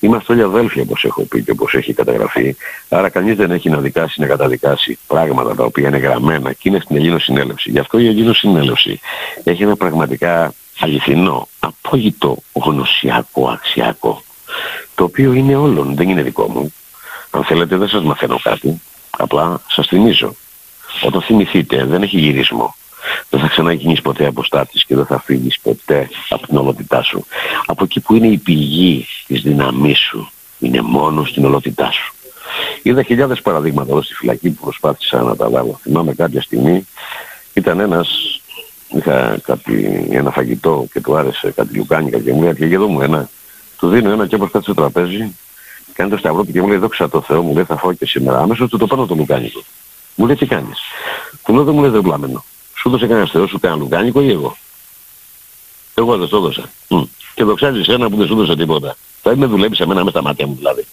Είμαστε όλοι αδέλφια όπως έχω πει και όπως έχει καταγραφεί. Άρα κανείς δεν έχει να δικάσει, να καταδικάσει πράγματα τα οποία είναι γραμμένα και είναι στην Ελλήνο Συνέλευση. Γι' αυτό η Ελλήνο Συνέλευση έχει ένα πραγματικά αληθινό, απόγειτο γνωσιακό, αξιακό, το οποίο είναι όλων, δεν είναι δικό μου. Αν θέλετε δεν σας μαθαίνω κάτι, απλά σας θυμίζω. Όταν θυμηθείτε δεν έχει γυρισμό δεν θα ξαναγίνεις ποτέ αποστάτης και δεν θα φύγεις ποτέ από την ολότητά σου. Από εκεί που είναι η πηγή της δύναμής σου, είναι μόνο στην ολότητά σου. Είδα χιλιάδες παραδείγματα εδώ στη φυλακή που προσπάθησα να τα βάλω. Θυμάμαι κάποια στιγμή ήταν ένας, είχα κάτι, ένα φαγητό και του άρεσε κάτι λουκάνικα και μου λέει και εδώ μου ένα. Του δίνω ένα και όπως κάτσε στο τραπέζι κάνει το σταυρό και μου λέει δόξα τω Θεώ μου λέει θα φάω και σήμερα. Αμέσως του το παίρνω το λουκάνικο. Μου λέει τι κάνεις; Του λέω δεν μου λέει δεν πλάμενο. Σου έδωσε κανένας Θεός, σου κάνει λουκάνικο ή εγώ. Εγώ δεν το έδωσα. Mm. Και δοξάζεις ένα που δεν σου έδωσε τίποτα. Θα με δουλεύεις εμένα με τα μάτια μου δηλαδή.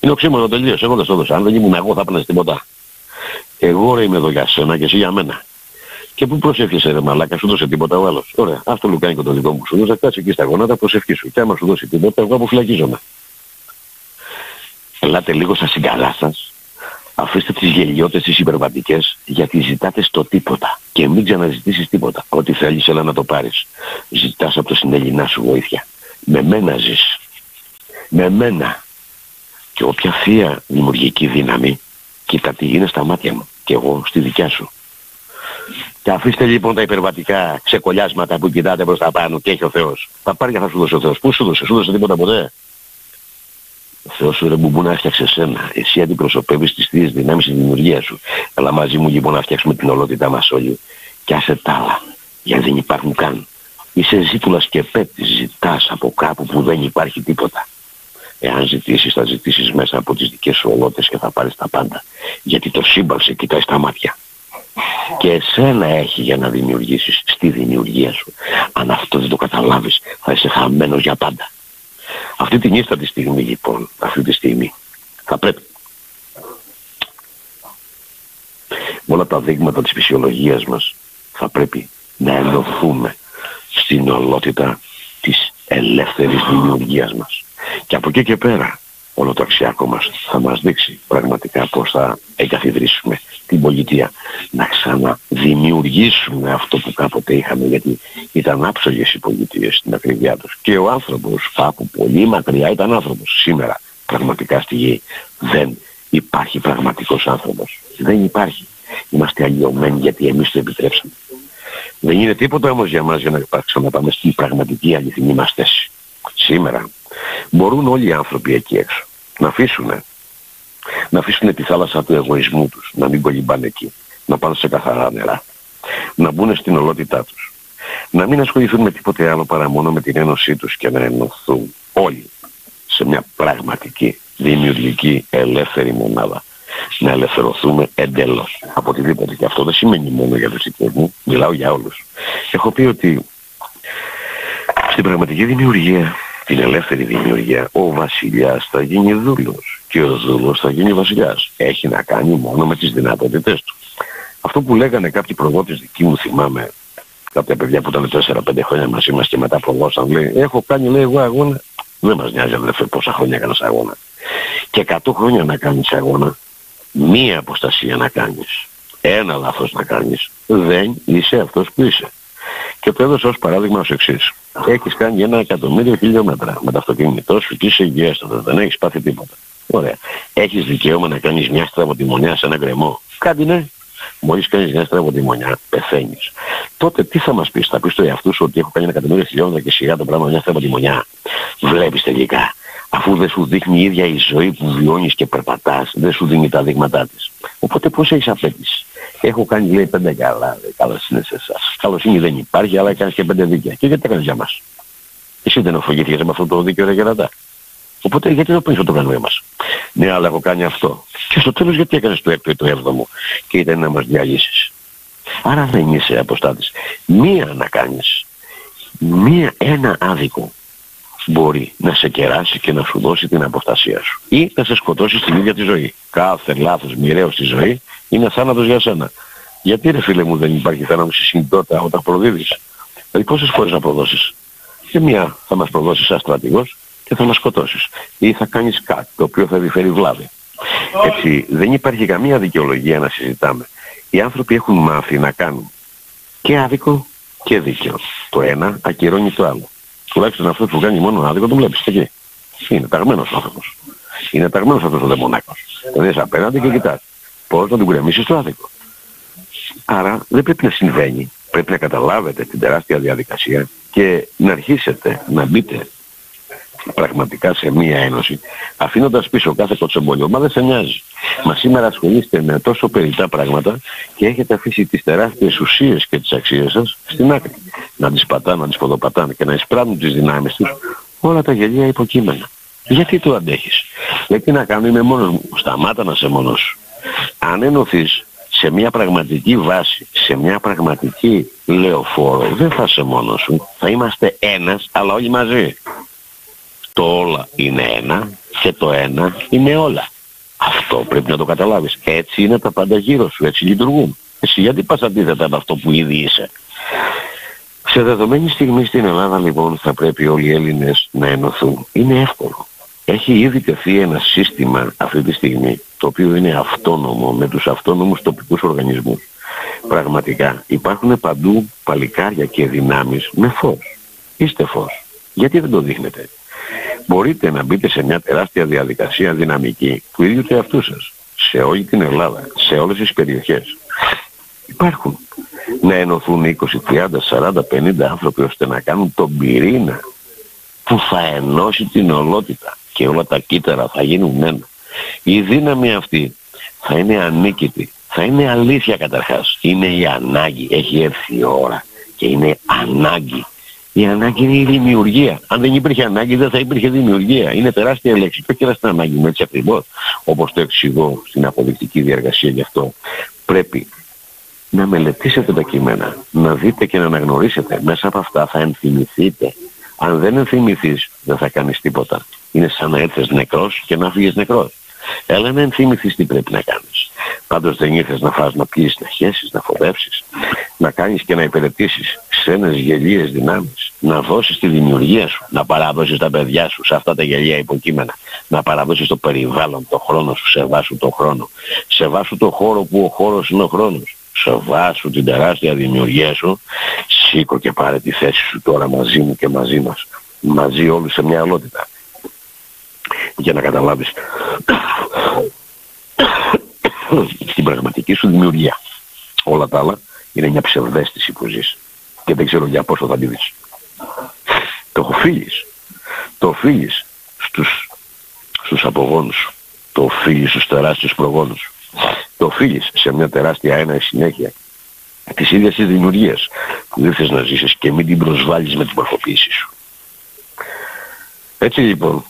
Είναι οξύμορο τελείως. Εγώ δεν το έδωσα. Αν δεν ήμουν εγώ θα έπαιρνες τίποτα. Εγώ ρε είμαι εδώ για σένα και εσύ για μένα. Και πού προσεύχεσαι ρε μαλάκα, σου δώσε τίποτα ο άλλος. Ωραία, αυτό λουκάνικο το δικό μου σου δώσε, κάτσε εκεί στα γόνατα, προσευχή σου. Και άμα σου δώσει τίποτα, εγώ αποφυλακίζομαι. Ελάτε λίγο στα συγκαλά σας Αφήστε τις γελιότητες τις υπερβατικές γιατί ζητάτε στο τίποτα και μην ξαναζητήσεις τίποτα. Ό,τι θέλεις έλα να το πάρεις. Ζητάς από το συνέλληνά σου βοήθεια. Με μένα ζεις. Με μένα. Και όποια θεία δημιουργική δύναμη κοίτα τι είναι στα μάτια μου και εγώ στη δικιά σου. Και αφήστε λοιπόν τα υπερβατικά ξεκολλιάσματα που κοιτάτε προς τα πάνω και έχει ο Θεός. Τα πάρει και θα σου δώσει ο Θεός. Πού σου δώσε, σου δώσε τίποτα ποτέ; Ο Θεός σου ρε μπουμπού να φτιάξε εσένα. Εσύ αντιπροσωπεύεις τις θείες δυνάμεις της δημιουργίας σου. Αλλά μαζί μου λοιπόν να φτιάξουμε την ολότητά μας όλοι. Κι άσε τα άλλα. Γιατί δεν υπάρχουν καν. Είσαι ζήτουλας και πέτης. Ζητάς από κάπου που δεν υπάρχει τίποτα. Εάν ζητήσεις θα ζητήσεις μέσα από τις δικές σου ολότητες και θα πάρεις τα πάντα. Γιατί το σύμπαν σε κοιτάει στα μάτια. Και εσένα έχει για να δημιουργήσεις στη δημιουργία σου. Αν αυτό δεν το καταλάβεις θα είσαι χαμένος για πάντα. Αυτή την ίστατη στιγμή λοιπόν, αυτή τη στιγμή, θα πρέπει με όλα τα δείγματα της φυσιολογίας μας θα πρέπει να ενωθούμε στην ολότητα της ελεύθερης δημιουργίας μας. Και από εκεί και πέρα όλο το αξιακό μας θα μας δείξει πραγματικά πώς θα εγκαθιδρύσουμε την πολιτεία. Να ξαναδημιουργήσουμε αυτό που κάποτε είχαμε γιατί ήταν άψογες οι πολιτείες στην ακρίβειά τους. Και ο άνθρωπος κάπου πολύ μακριά ήταν άνθρωπος. Σήμερα πραγματικά στη γη δεν υπάρχει πραγματικός άνθρωπος. Δεν υπάρχει. Είμαστε αλλοιωμένοι γιατί εμείς το επιτρέψαμε. Δεν είναι τίποτα όμως για μας για να ξαναπάμε στην πραγματική αληθινή μας θέση. Σήμερα μπορούν όλοι οι άνθρωποι εκεί έξω να αφήσουν να αφήσουν τη θάλασσα του εγωισμού τους, να μην κολυμπάνε εκεί, να πάνε σε καθαρά νερά, να μπουν στην ολότητά τους, να μην ασχοληθούν με τίποτε άλλο παρά μόνο με την ένωσή τους και να ενωθούν όλοι σε μια πραγματική, δημιουργική, ελεύθερη μονάδα. Να ελευθερωθούμε εντελώς από οτιδήποτε. Και αυτό δεν σημαίνει μόνο για τους δικούς μου, μιλάω για όλους. Έχω πει ότι στην πραγματική δημιουργία την ελεύθερη δημιουργία, ο βασιλιάς θα γίνει δούλος και ο δούλος θα γίνει βασιλιάς. Έχει να κάνει μόνο με τις δυνατότητες του. Αυτό που λέγανε κάποιοι προδότες δικοί μου θυμάμαι, κάποια παιδιά που ήταν 4-5 χρόνια μαζί μας και μετά προδώσαν, λέει, έχω κάνει λέει εγώ αγώνα, δεν μας νοιάζει αδερφέ πόσα χρόνια έκανας αγώνα. Και 100 χρόνια να κάνεις αγώνα, μία αποστασία να κάνεις, ένα λάθος να κάνεις, δεν είσαι αυτός που είσαι. Και το έδωσα ως παράδειγμα ως εξής. Έχεις κάνει ένα εκατομμύριο χιλιόμετρα με το αυτοκίνητό σου και είσαι υγιέστατος, δεν έχεις πάθει τίποτα. Ωραία. Έχεις δικαίωμα να κάνεις μια στραβοτιμονιά σε ένα γκρεμό. Κάτι ναι. Μόλις κάνεις μια στραβοτιμονιά, πεθαίνεις. Τότε τι θα μας πεις, θα πεις στο εαυτούς σου ότι έχω κάνει ένα εκατομμύριο χιλιόμετρα και σιγά το πράγμα μια στραβοτιμονιά. Βλέπεις τελικά. αφού δεν σου δείχνει η ίδια η ζωή που βιώνεις και περπατάς, δεν σου δίνει τα δείγματά της. Οπότε πώς έχεις απέτηση. Έχω κάνει λέει πέντε καλά, καλά είναι σε εσάς. Καλοσύνη δεν υπάρχει, αλλά έκανες και πέντε δίκαια. Και γιατί έκανες για μας; Εσύ δεν οφογήθηκες με αυτό το δίκαιο ρε γερατά. Οπότε γιατί δεν πίνεις το κάνουμε μας; Ναι, αλλά έχω κάνει αυτό. Και στο τέλος γιατί έκανες το έκτο ή το έβδομο και ήταν να μας διαλύσεις. Άρα δεν είσαι αποστάτης. Μία να κάνεις. Μία, ένα άδικο μπορεί να σε κεράσει και να σου δώσει την αποστασία σου. Ή να σε σκοτώσει στην ίδια τη ζωή. Κάθε λάθος μοιραίος στη ζωή είναι θάνατος για σένα. Γιατί ρε φίλε μου δεν υπάρχει θάνατος στη συντότητα όταν προδίδεις; Δηλαδή πόσες φορές να προδώσεις; Και μία θα μας προδώσεις σαν στρατηγός και θα μας σκοτώσεις. Ή θα κάνεις κάτι το οποίο θα επιφέρει βλάβη. Έτσι δεν υπάρχει καμία δικαιολογία να συζητάμε. Οι άνθρωποι έχουν μάθει να κάνουν και άδικο και δίκαιο. Το ένα ακυρώνει το άλλο. Τουλάχιστον αυτό που κάνει μόνο άδικο το βλέπεις εκεί. Είναι ταγμένος ο άνθρωπος. Είναι ταγμένος αυτός ο δαιμονάκος. Τον είσαι απέναντι και κοιτάς. Πώς να του γκρεμίσεις το άδικο. Άρα δεν πρέπει να συμβαίνει. Πρέπει να καταλάβετε την τεράστια διαδικασία και να αρχίσετε να μπείτε πραγματικά σε μία ένωση, αφήνοντας πίσω κάθε κοτσομπολιό. Μα δεν σε νοιάζει. Μα σήμερα ασχολείστε με τόσο περιτά πράγματα και έχετε αφήσει τις τεράστιες ουσίες και τις αξίες σας στην άκρη. Να τις πατάνε, να τις ποδοπατάνε και να εισπράττουν τις δυνάμεις τους όλα τα γελία υποκείμενα. Γιατί το αντέχεις; Λέει τι να κάνω, είμαι μόνος μου. Σταμάτα να σε μόνος σου. Αν ενωθείς σε μια πραγματική βάση, σε μια πραγματική λεωφόρο, δεν θα είσαι μόνος σου. Θα είμαστε ένας, αλλά όλοι μαζί το όλα είναι ένα και το ένα είναι όλα. Αυτό πρέπει να το καταλάβεις. Έτσι είναι τα πάντα γύρω σου, έτσι λειτουργούν. Εσύ γιατί πας αντίθετα από αυτό που ήδη είσαι. Σε δεδομένη στιγμή στην Ελλάδα λοιπόν θα πρέπει όλοι οι Έλληνες να ενωθούν. Είναι εύκολο. Έχει ήδη τεθεί ένα σύστημα αυτή τη στιγμή το οποίο είναι αυτόνομο με τους αυτόνομους τοπικούς οργανισμούς. Πραγματικά υπάρχουν παντού παλικάρια και δυνάμεις με φως. Είστε φως. Γιατί δεν το δείχνετε; Μπορείτε να μπείτε σε μια τεράστια διαδικασία δυναμική του ίδιου του εαυτού σας, σε όλη την Ελλάδα, σε όλες τις περιοχές. Υπάρχουν να ενωθούν 20, 30, 40, 50 άνθρωποι ώστε να κάνουν τον πυρήνα που θα ενώσει την ολότητα και όλα τα κύτταρα θα γίνουν ένα. Η δύναμη αυτή θα είναι ανίκητη, θα είναι αλήθεια καταρχάς. Είναι η ανάγκη, έχει έρθει η ώρα και είναι ανάγκη η ανάγκη είναι η δημιουργία. Αν δεν υπήρχε ανάγκη δεν θα υπήρχε δημιουργία. Είναι τεράστια λέξη. Και όχι στην ανάγκη με έτσι ακριβώς. Όπως το εξηγώ στην αποδεικτική διαργασία γι' αυτό. Πρέπει να μελετήσετε τα κείμενα, να δείτε και να αναγνωρίσετε. Μέσα από αυτά θα ενθυμηθείτε. Αν δεν ενθυμηθείς δεν θα κάνεις τίποτα. Είναι σαν να έρθεις νεκρός και να φύγεις νεκρός. Έλα να ενθυμηθείς τι πρέπει να κάνεις. Πάντως δεν ήρθες να φας, να πιείς, να χέσεις, να φοδεύσεις, να κάνεις και να υπηρετήσεις ξένες γελίες δυνάμεις, να δώσεις τη δημιουργία σου, να παραδώσεις τα παιδιά σου σε αυτά τα γελία υποκείμενα, να παραδώσεις το περιβάλλον, το χρόνο σου, σε βάσου το χρόνο, σε βάσου το χώρο που ο χώρος είναι ο χρόνος, σε βάσου την τεράστια δημιουργία σου, σήκω και πάρε τη θέση σου τώρα μαζί μου και μαζί μας, μαζί όλους σε μια αλότητα. Για να καταλάβεις την πραγματική σου δημιουργία. Όλα τα άλλα είναι μια ψευδέστηση που ζεις και δεν ξέρω για πόσο θα τη δεις. Το οφείλεις. Το οφείλεις στους, στους απογόνους σου. Το οφείλεις στους τεράστιους προγόνους. Το οφείλεις σε μια τεράστια ένα συνέχεια της ίδιας της δημιουργίας που δεν θες να ζήσεις και μην την προσβάλλεις με την μορφοποίησή σου. Έτσι λοιπόν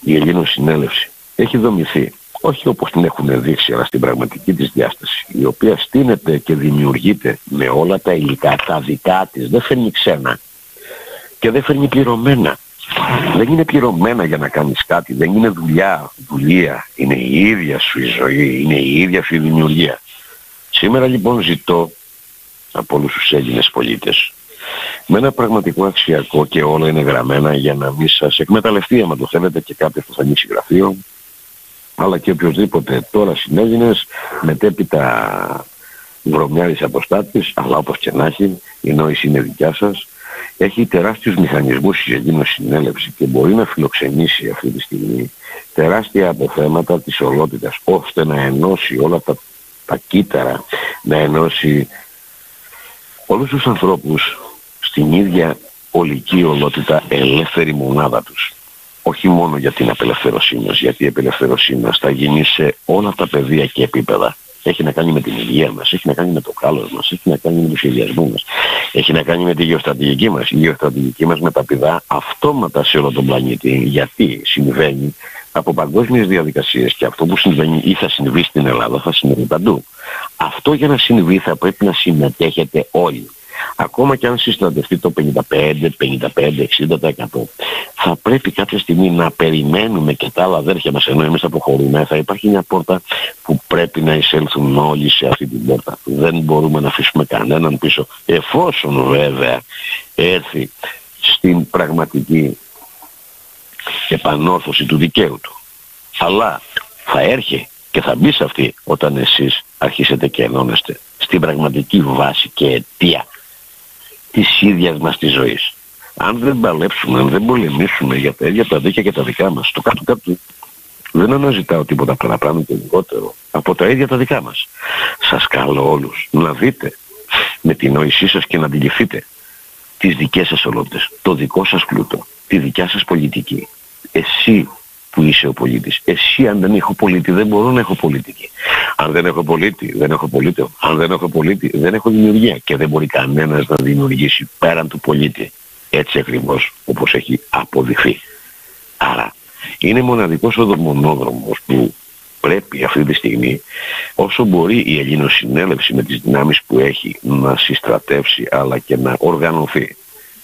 η Ελλήνων συνέλευση έχει δομηθεί. Όχι όπως την έχουν δείξει, αλλά στην πραγματική της διάσταση, η οποία στείνεται και δημιουργείται με όλα τα υλικά, τα δικά της, δεν φέρνει ξένα και δεν φέρνει πληρωμένα. Δεν είναι πληρωμένα για να κάνεις κάτι, δεν είναι δουλειά, δουλεία, είναι η ίδια σου η ζωή, είναι η ίδια σου η δημιουργία. Σήμερα λοιπόν ζητώ από όλους τους Έλληνες πολίτες με ένα πραγματικό αξιακό και όλα είναι γραμμένα για να μην σας εκμεταλλευτεί άμα το θέλετε και κάποιος που θα ανοίξει γραφείο αλλά και οποιοδήποτε τώρα συνέγινες μετέπειτα βρωμιάρης αποστάτης, αλλά όπως και να έχει, η νόηση είναι δικιά σας, έχει τεράστιους μηχανισμούς η Ελληνική Συνέλευση και μπορεί να φιλοξενήσει αυτή τη στιγμή τεράστια αποθέματα της ολότητας, ώστε να ενώσει όλα τα, τα κύτταρα, να ενώσει όλους τους ανθρώπους στην ίδια ολική ολότητα ελεύθερη μονάδα τους. Όχι μόνο για την απελευθέρωσή μας, γιατί η απελευθέρωσή μας θα γίνει σε όλα τα πεδία και επίπεδα. Έχει να κάνει με την υγεία μας, έχει να κάνει με το κάλος μας, έχει να κάνει με το σχεδιασμό μας, έχει να κάνει με τη γεωστρατηγική μας. Η γεωστρατηγική μας μεταπηδά αυτόματα σε όλο τον πλανήτη, γιατί συμβαίνει από παγκόσμιες διαδικασίες και αυτό που συμβαίνει ή θα συμβεί στην Ελλάδα θα συμβεί παντού. Αυτό για να συμβεί θα πρέπει να συμμετέχετε όλοι. Ακόμα και αν συστρατευτεί το 55, 55, 60% θα πρέπει κάποια στιγμή να περιμένουμε και τα άλλα αδέρφια μας ενώ εμείς αποχωρούμε θα υπάρχει μια πόρτα που πρέπει να εισέλθουν όλοι σε αυτή την πόρτα. Δεν μπορούμε να αφήσουμε κανέναν πίσω εφόσον βέβαια έρθει στην πραγματική επανόρθωση του δικαίου του. Αλλά θα έρχει και θα μπει σε αυτή όταν εσείς αρχίσετε και ενώνεστε στην πραγματική βάση και αιτία της ίδιας μας της ζωής. Αν δεν παλέψουμε, αν δεν πολεμήσουμε για τα ίδια τα δίκαια και τα δικά μας, το κάτω κάτω δεν αναζητάω τίποτα παραπάνω και λιγότερο από τα ίδια τα δικά μας. Σας καλώ όλους να δείτε με την νόησή σας και να αντιληφθείτε τις δικές σας ολότητες, το δικό σας πλούτο, τη δικιά σας πολιτική. Εσύ που είσαι ο πολίτης. Εσύ αν δεν έχω πολίτη δεν μπορώ να έχω πολιτική. Αν δεν έχω πολίτη δεν έχω πολίτη. Αν δεν έχω πολίτη δεν έχω δημιουργία. Και δεν μπορεί κανένας να δημιουργήσει πέραν του πολίτη. Έτσι ακριβώς όπως έχει αποδειχθεί. Άρα είναι μοναδικός ο μονόδρομος που πρέπει αυτή τη στιγμή όσο μπορεί η Ελληνοσυνέλευση με τις δυνάμεις που έχει να συστρατεύσει αλλά και να οργανωθεί.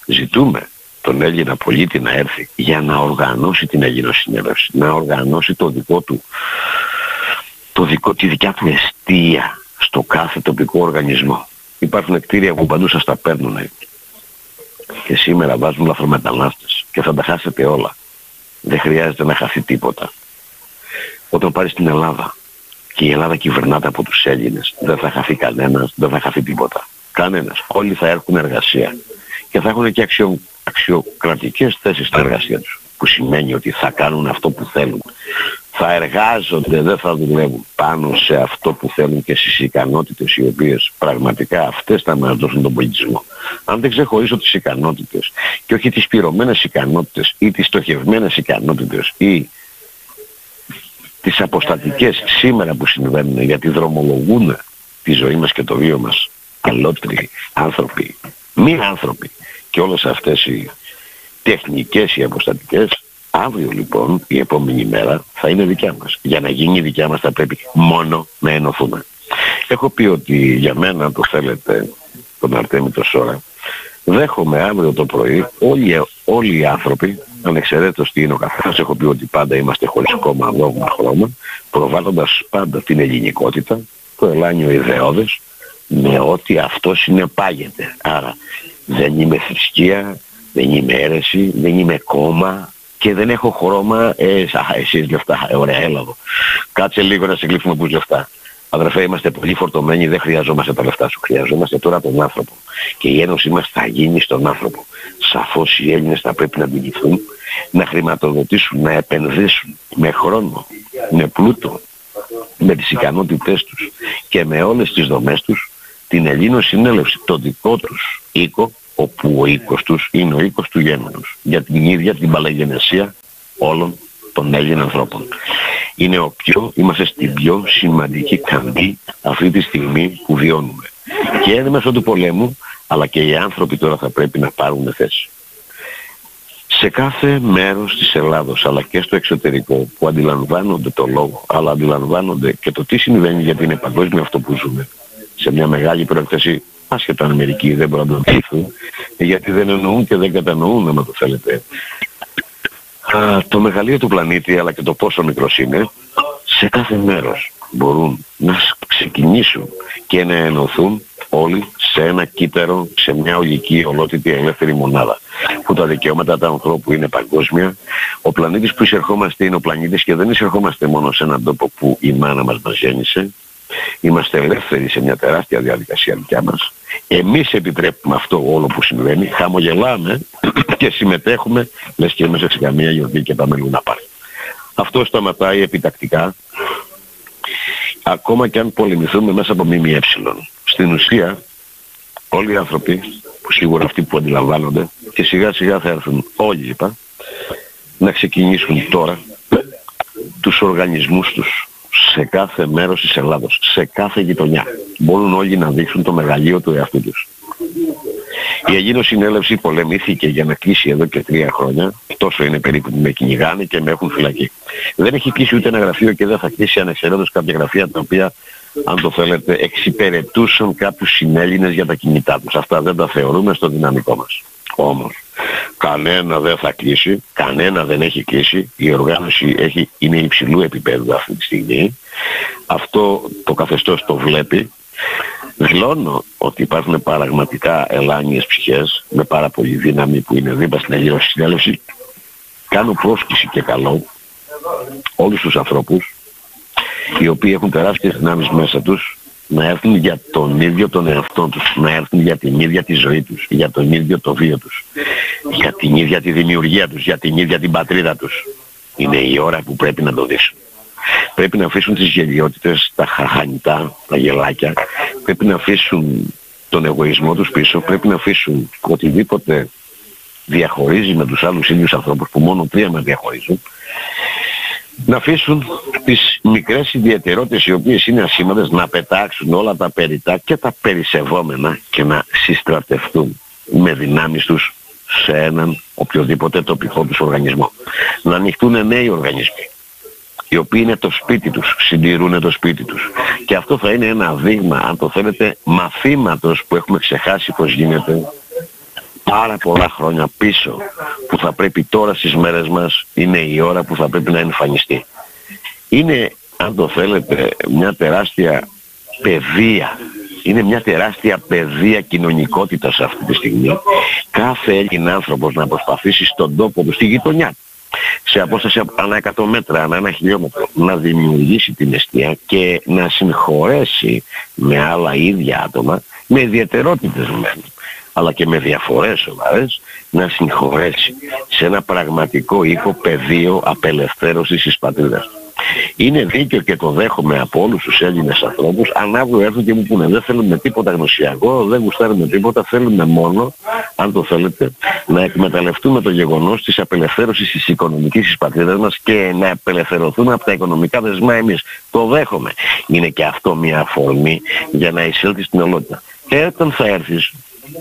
Ζητούμε τον Έλληνα πολίτη να έρθει για να οργανώσει την Ελληνοσυνέλευση, να οργανώσει το δικό του, το δικό, τη δικιά του αιστεία στο κάθε τοπικό οργανισμό. Υπάρχουν κτίρια που παντού σας τα παίρνουν και σήμερα βάζουν λαθρομετανάστες και θα τα χάσετε όλα. Δεν χρειάζεται να χαθεί τίποτα. Όταν πάρεις την Ελλάδα και η Ελλάδα κυβερνάται από τους Έλληνες, δεν θα χαθεί κανένας, δεν θα χαθεί τίποτα. Κανένας. Όλοι θα έχουν εργασία και θα έχουν και αξιο, αξιοκρατικές θέσεις στην εργασία τους. Που σημαίνει ότι θα κάνουν αυτό που θέλουν. Θα εργάζονται, δεν θα δουλεύουν πάνω σε αυτό που θέλουν και στις ικανότητες οι οποίες πραγματικά αυτές θα μας δώσουν τον πολιτισμό. Αν δεν ξεχωρίσω τις ικανότητες και όχι τις πυρωμένες ικανότητες ή τις στοχευμένες ικανότητες ή τις αποστατικές σήμερα που συμβαίνουν γιατί δρομολογούν τη ζωή μας και το βίο μας αλότριοι άνθρωποι, μη άνθρωποι και όλες αυτές οι τεχνικές ή αποστατικές αύριο λοιπόν η επόμενη μέρα θα είναι δικιά μας. Για να γίνει δικιά μας θα πρέπει μόνο να ενωθούμε. Έχω πει ότι για μένα το θέλετε τον Αρτέμι το Σόρα δέχομαι αύριο το πρωί όλοι, όλοι οι άνθρωποι ανεξαιρέτως τι είναι ο καθένας έχω πει ότι πάντα είμαστε χωρίς κόμμα, δόγμα, χρώμα προβάλλοντας πάντα την ελληνικότητα το ελάνιο ιδεώδες με ό,τι αυτός συνεπάγεται. Άρα δεν είμαι θρησκεία, δεν είμαι αίρεση, δεν είμαι κόμμα και δεν έχω χρώμα, ε, α, εσείς λεφτά, ε, ωραία, έλα εδώ. Κάτσε λίγο να σε κλείφουμε που λεφτά. Αδερφέ, είμαστε πολύ φορτωμένοι, δεν χρειαζόμαστε τα λεφτά σου. Χρειαζόμαστε τώρα τον άνθρωπο. Και η ένωση μας θα γίνει στον άνθρωπο. Σαφώς οι Έλληνες θα πρέπει να αντιληφθούν, να χρηματοδοτήσουν, να επενδύσουν με χρόνο, με πλούτο, με τις ικανότητές τους και με όλες τις δομές τους την Ελλήνο συνέλευση, το δικό τους οίκο, όπου ο οίκος τους είναι ο οίκος του γέννους, για την ίδια την παλαιγενεσία όλων των Έλληνων ανθρώπων. Είναι ο πιο, είμαστε στην πιο σημαντική καμπή αυτή τη στιγμή που βιώνουμε. Και είναι μέσω του πολέμου, αλλά και οι άνθρωποι τώρα θα πρέπει να πάρουν θέση. Σε κάθε μέρος της Ελλάδος, αλλά και στο εξωτερικό, που αντιλαμβάνονται το λόγο, αλλά αντιλαμβάνονται και το τι συμβαίνει γιατί είναι παγκόσμιο αυτό που ζούμε, σε μια μεγάλη πρόκταση, άσχετα αν μερικοί δεν μπορούν να το αντιληφθούν, γιατί δεν εννοούν και δεν κατανοούν, άμα το θέλετε. Α, το μεγαλείο του πλανήτη, αλλά και το πόσο μικρός είναι, σε κάθε μέρος μπορούν να ξεκινήσουν και να ενωθούν όλοι σε ένα κύτταρο, σε μια ολική, ολότητη, ελεύθερη μονάδα. Που τα δικαιώματα του ανθρώπου είναι παγκόσμια. Ο πλανήτης που εισερχόμαστε είναι ο πλανήτης και δεν εισερχόμαστε μόνο σε έναν τόπο που η μάνα μας μας γέννησε. Είμαστε ελεύθεροι σε μια τεράστια διαδικασία δικιά μας. Εμείς επιτρέπουμε αυτό όλο που συμβαίνει, χαμογελάμε και συμμετέχουμε, λες και είμαστε σε καμία γιορτή και πάμε λίγο να πάρει. Αυτό σταματάει επιτακτικά, ακόμα και αν πολεμηθούμε μέσα από ΜΜΕ. Στην ουσία, όλοι οι άνθρωποι, που σίγουρα αυτοί που αντιλαμβάνονται, και σιγά σιγά θα έρθουν όλοι είπα, να ξεκινήσουν τώρα τους οργανισμούς τους σε κάθε μέρος της Ελλάδος, σε κάθε γειτονιά. Μπορούν όλοι να δείξουν το μεγαλείο του εαυτού τους. Η Αγίνο Συνέλευση πολεμήθηκε για να κλείσει εδώ και τρία χρόνια. Τόσο είναι περίπου που με κυνηγάνε και με έχουν φυλακή. Δεν έχει κλείσει ούτε ένα γραφείο και δεν θα κλείσει ανεξαιρέτως κάποια γραφεία τα οποία αν το θέλετε, εξυπηρετούσαν κάποιους συνέλληνες για τα κινητά τους. Αυτά δεν τα θεωρούμε στο δυναμικό μας. Όμως, κανένα δεν θα κλείσει, κανένα δεν έχει κλείσει, η οργάνωση έχει, είναι υψηλού επίπεδου αυτή τη στιγμή. Αυτό το καθεστώς το βλέπει. Δηλώνω ότι υπάρχουν πραγματικά ελάνιες ψυχές με πάρα πολύ δύναμη που είναι δίπλα στην Αγία Συνέλευση. Κάνω πρόσκληση και καλό όλους τους ανθρώπους οι οποίοι έχουν τεράστιες δυνάμεις μέσα τους να έρθουν για τον ίδιο τον εαυτό τους, να έρθουν για την ίδια τη ζωή τους, για τον ίδιο το βίο τους, για την ίδια τη δημιουργία τους, για την ίδια την πατρίδα τους. Είναι η ώρα που πρέπει να το δείσουν. Πρέπει να αφήσουν τις γελιότητες, τα χαχανιτά, τα γελάκια, πρέπει να αφήσουν τον εγωισμό τους πίσω, πρέπει να αφήσουν οτιδήποτε διαχωρίζει με τους άλλους ίδιους ανθρώπους που μόνο τρία με διαχωρίζουν να αφήσουν τις μικρές ιδιαιτερότητες οι οποίες είναι ασήμαντες να πετάξουν όλα τα περιτά και τα περισσευόμενα και να συστρατευτούν με δυνάμεις τους σε έναν οποιοδήποτε τοπικό τους οργανισμό. Να ανοιχτούν νέοι οργανισμοί οι οποίοι είναι το σπίτι τους, συντηρούν το σπίτι τους. Και αυτό θα είναι ένα δείγμα, αν το θέλετε, μαθήματος που έχουμε ξεχάσει πως γίνεται πάρα πολλά χρόνια πίσω που θα πρέπει τώρα στις μέρες μας είναι η ώρα που θα πρέπει να εμφανιστεί. Είναι, αν το θέλετε, μια τεράστια παιδεία. Είναι μια τεράστια παιδεία κοινωνικότητας αυτή τη στιγμή. Κάθε Έλληνα άνθρωπος να προσπαθήσει στον τόπο του, στη γειτονιά σε απόσταση ανά 100 μέτρα, ανά ένα χιλιόμετρο, να δημιουργήσει την αιστεία και να συγχωρέσει με άλλα ίδια άτομα, με ιδιαιτερότητες μεν, αλλά και με διαφορές σοβαρές να συγχωρέσει σε ένα πραγματικό οίκο πεδίο απελευθέρωσης της πατρίδας. Είναι δίκαιο και το δέχομαι από όλους τους Έλληνες ανθρώπους αν αύριο έρθουν και μου πούνε δεν θέλουμε τίποτα γνωσιακό, δεν γουστάρουμε τίποτα, θέλουμε μόνο, αν το θέλετε, να εκμεταλλευτούμε το γεγονός της απελευθέρωσης της οικονομικής της πατρίδας μας και να απελευθερωθούμε από τα οικονομικά δεσμά εμείς. Το δέχομαι. Είναι και αυτό μια αφορμή για να εισέλθεις στην ολότητα. Και όταν θα έρθεις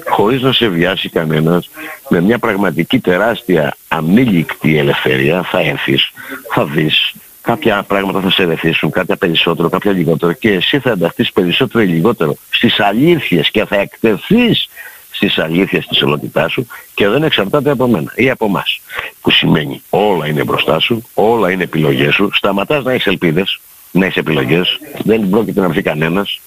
χωρίς να σε βιάσει κανένας, με μια πραγματική τεράστια αμήλικτη ελευθερία θα έρθεις, θα δεις, κάποια πράγματα θα σε ρεθίσουν, κάποια περισσότερο, κάποια λιγότερο. Και εσύ θα ενταχθείς περισσότερο ή λιγότερο στις αλήθειες και θα εκτεθείς στις αλήθειες της ολότητάς σου και δεν εξαρτάται από μένα ή από εμάς. Που σημαίνει όλα είναι μπροστά σου, όλα είναι επιλογές σου, σταματάς να έχεις ελπίδες, να έχεις επιλογές, δεν πρόκειται να έρθει κανένας,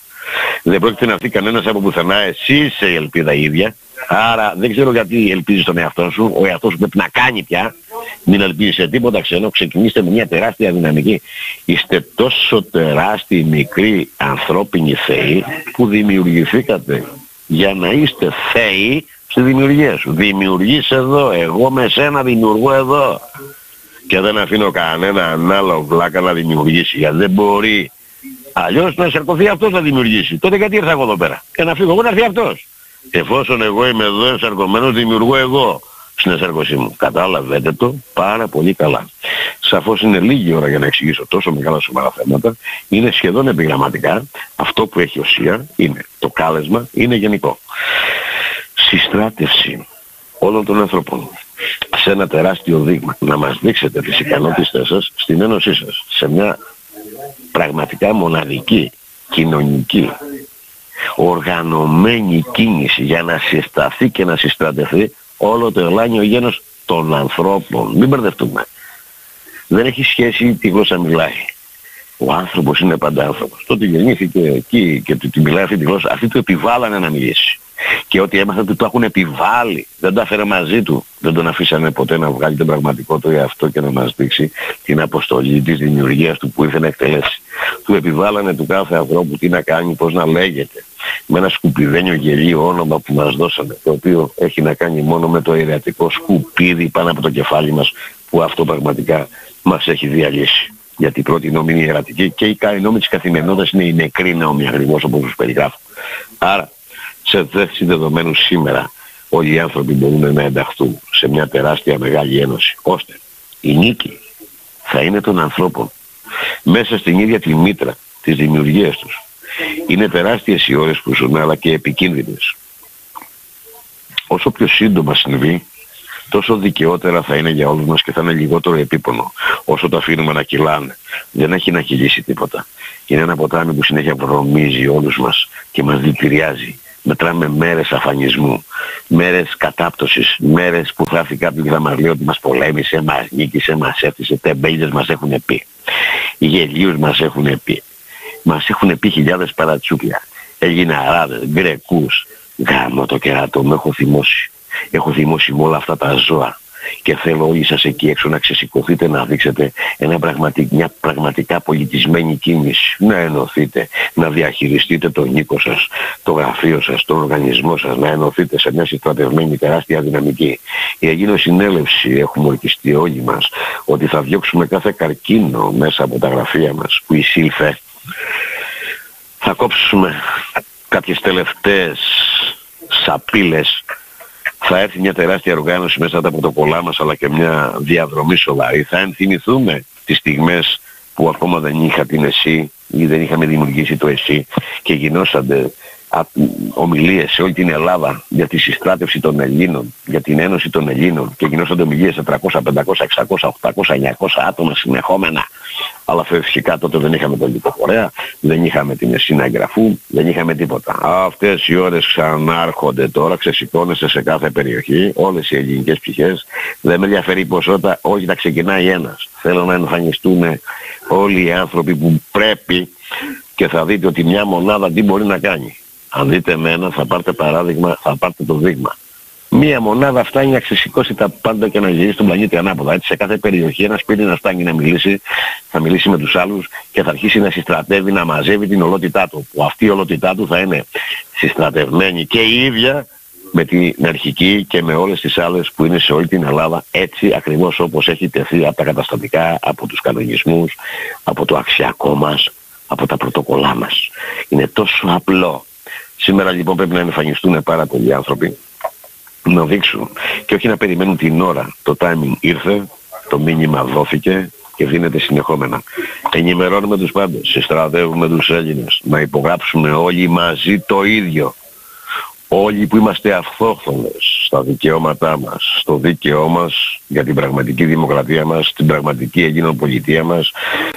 δεν πρόκειται να έρθει κανένας από πουθενά. Εσύ είσαι η ελπίδα ίδια. Άρα δεν ξέρω γιατί ελπίζεις τον εαυτό σου. Ο εαυτός σου πρέπει να κάνει πια. Μην ελπίζεις σε τίποτα ξένο. Ξεκινήστε με μια τεράστια δυναμική. Είστε τόσο τεράστιοι μικροί ανθρώπινοι θεοί που δημιουργηθήκατε για να είστε θεοί στη δημιουργία σου. Δημιουργείς εδώ. Εγώ με σένα δημιουργώ εδώ. Και δεν αφήνω κανένα άλλο βλάκα να δημιουργήσει. Γιατί δεν μπορεί Αλλιώς να σαρκωθεί αυτός να δημιουργήσει. Τότε γιατί ήρθα εγώ εδώ πέρα. Και να φύγω εγώ να έρθει αυτός. Εφόσον εγώ είμαι εδώ ενσαρκωμένος δημιουργώ εγώ στην ενσαρκωσή μου. Κατάλαβετε το πάρα πολύ καλά. Σαφώς είναι λίγη ώρα για να εξηγήσω τόσο μεγάλα σοβαρά θέματα. Είναι σχεδόν επιγραμματικά. Αυτό που έχει ουσία είναι το κάλεσμα, είναι γενικό. Συστράτευση όλων των ανθρώπων σε ένα τεράστιο δείγμα να μας δείξετε τις ικανότητες σας στην ένωσή σας σε μια πραγματικά μοναδική, κοινωνική, οργανωμένη κίνηση για να συσταθεί και να συστρατευτεί όλο το ελάνιο γένος των ανθρώπων. Μην μπερδευτούμε. Δεν έχει σχέση τι γλώσσα μιλάει. Ο άνθρωπος είναι πάντα άνθρωπος. Τότε γεννήθηκε εκεί και του μιλάει αυτή τη γλώσσα. Αυτοί του επιβάλλανε να μιλήσει και ότι έμαθα ότι το έχουν επιβάλει. Δεν τα έφερε μαζί του. Δεν τον αφήσανε ποτέ να βγάλει τον πραγματικό του εαυτό και να μας δείξει την αποστολή της δημιουργίας του που ήρθε να εκτελέσει. Του επιβάλλανε του κάθε ανθρώπου τι να κάνει, πώς να λέγεται. Με ένα σκουπιδένιο γελίο όνομα που μας δώσανε, το οποίο έχει να κάνει μόνο με το αιρετικό σκουπίδι πάνω από το κεφάλι μας, που αυτό πραγματικά μας έχει διαλύσει. Γιατί η πρώτη νόμη είναι ιερατική και η νόμη της καθημερινότητας είναι η νεκρή νόμη ακριβώς όπως τους περιγράφω. Άρα σε θέση δεδομένου σήμερα όλοι οι άνθρωποι μπορούν να ενταχθούν σε μια τεράστια μεγάλη ένωση ώστε Η νίκη θα είναι των ανθρώπων. Μέσα στην ίδια τη μήτρα της δημιουργίας τους. Είναι τεράστιες οι ώρες που ζουν αλλά και επικίνδυνες. Όσο πιο σύντομα συμβεί, τόσο δικαιότερα θα είναι για όλους μας και θα είναι λιγότερο επίπονο. Όσο το αφήνουμε να κυλάνε. Δεν έχει να κυλήσει τίποτα. Είναι ένα ποτάμι που συνέχεια βρωμίζει όλους μας και μας δηλητηριάζει. Μετράμε μέρες αφανισμού, μέρες κατάπτωσης, μέρες που θα έρθει κάποιος και θα μας λέει ότι μας πολέμησε, μας νίκησε, μας έφτιασε, τεμπέλιες μας έχουν πει. Οι γελίους μας έχουν πει. Μας έχουν πει χιλιάδες παρατσούκλια. Έγινε αράδες, γκρεκούς. Γάμο το κεράτο, με έχω θυμώσει. Έχω θυμώσει με όλα αυτά τα ζώα και θέλω όλοι σας εκεί έξω να ξεσηκωθείτε να δείξετε ένα πραγματικ, μια πραγματικά πολιτισμένη κίνηση. Να ενωθείτε, να διαχειριστείτε τον οίκο σας, το γραφείο σας, τον οργανισμό σας, να ενωθείτε σε μια συστρατευμένη τεράστια δυναμική. Η Αγίνο Συνέλευση έχουμε ορκιστεί όλοι μας ότι θα διώξουμε κάθε καρκίνο μέσα από τα γραφεία μας που εισήλθε. Θα κόψουμε κάποιες τελευταίες σαπίλες θα έρθει μια τεράστια οργάνωση μέσα από τα πρωτοκολλά μας αλλά και μια διαδρομή σοβαρή. Θα ενθυμηθούμε τις στιγμές που ακόμα δεν είχα την εσύ ή δεν είχαμε δημιουργήσει το εσύ και γινόσανται ομιλίες σε όλη την Ελλάδα για τη συστράτευση των Ελλήνων, για την ένωση των Ελλήνων και γινόσανται ομιλίες σε 300, 500, 600, 800, 900 άτομα συνεχόμενα. Αλλά φυσικά τότε δεν είχαμε τον λιτοφορέα, δεν είχαμε την εσύνα εγγραφού, δεν είχαμε τίποτα. Αυτές οι ώρες ξανάρχονται τώρα, ξεσηκώνεσαι σε κάθε περιοχή, όλες οι ελληνικές πτυχές. Δεν με ενδιαφέρει η ποσότητα, όχι θα ξεκινάει ένας. Θέλω να εμφανιστούν όλοι οι άνθρωποι που πρέπει και θα δείτε ότι μια μονάδα τι μπορεί να κάνει. Αν δείτε εμένα θα πάρετε παράδειγμα, θα πάρετε το δείγμα. Μία μονάδα φτάνει να ξεσηκώσει τα πάντα και να γυρίσει τον πλανήτη ανάποδα. Έτσι σε κάθε περιοχή ένας σπίτι να φτάνει να μιλήσει, θα μιλήσει με τους άλλους και θα αρχίσει να συστρατεύει, να μαζεύει την ολότητά του. Που αυτή η ολότητά του θα είναι συστρατευμένη και η ίδια με την αρχική και με όλες τις άλλες που είναι σε όλη την Ελλάδα έτσι ακριβώς όπως έχει τεθεί από τα καταστατικά, από τους κανονισμούς, από το αξιακό μας, από τα πρωτοκολλά μας. Είναι τόσο απλό Σήμερα λοιπόν πρέπει να εμφανιστούν πάρα πολλοί άνθρωποι να δείξουν και όχι να περιμένουν την ώρα. Το timing ήρθε, το μήνυμα δόθηκε και δίνεται συνεχόμενα. Ενημερώνουμε τους πάντες, συστρατεύουμε τους Έλληνες, να υπογράψουμε όλοι μαζί το ίδιο. Όλοι που είμαστε αυτόχθονες στα δικαιώματά μας, στο δίκαιό μας για την πραγματική δημοκρατία μας, την πραγματική Ελλήνων πολιτεία μας,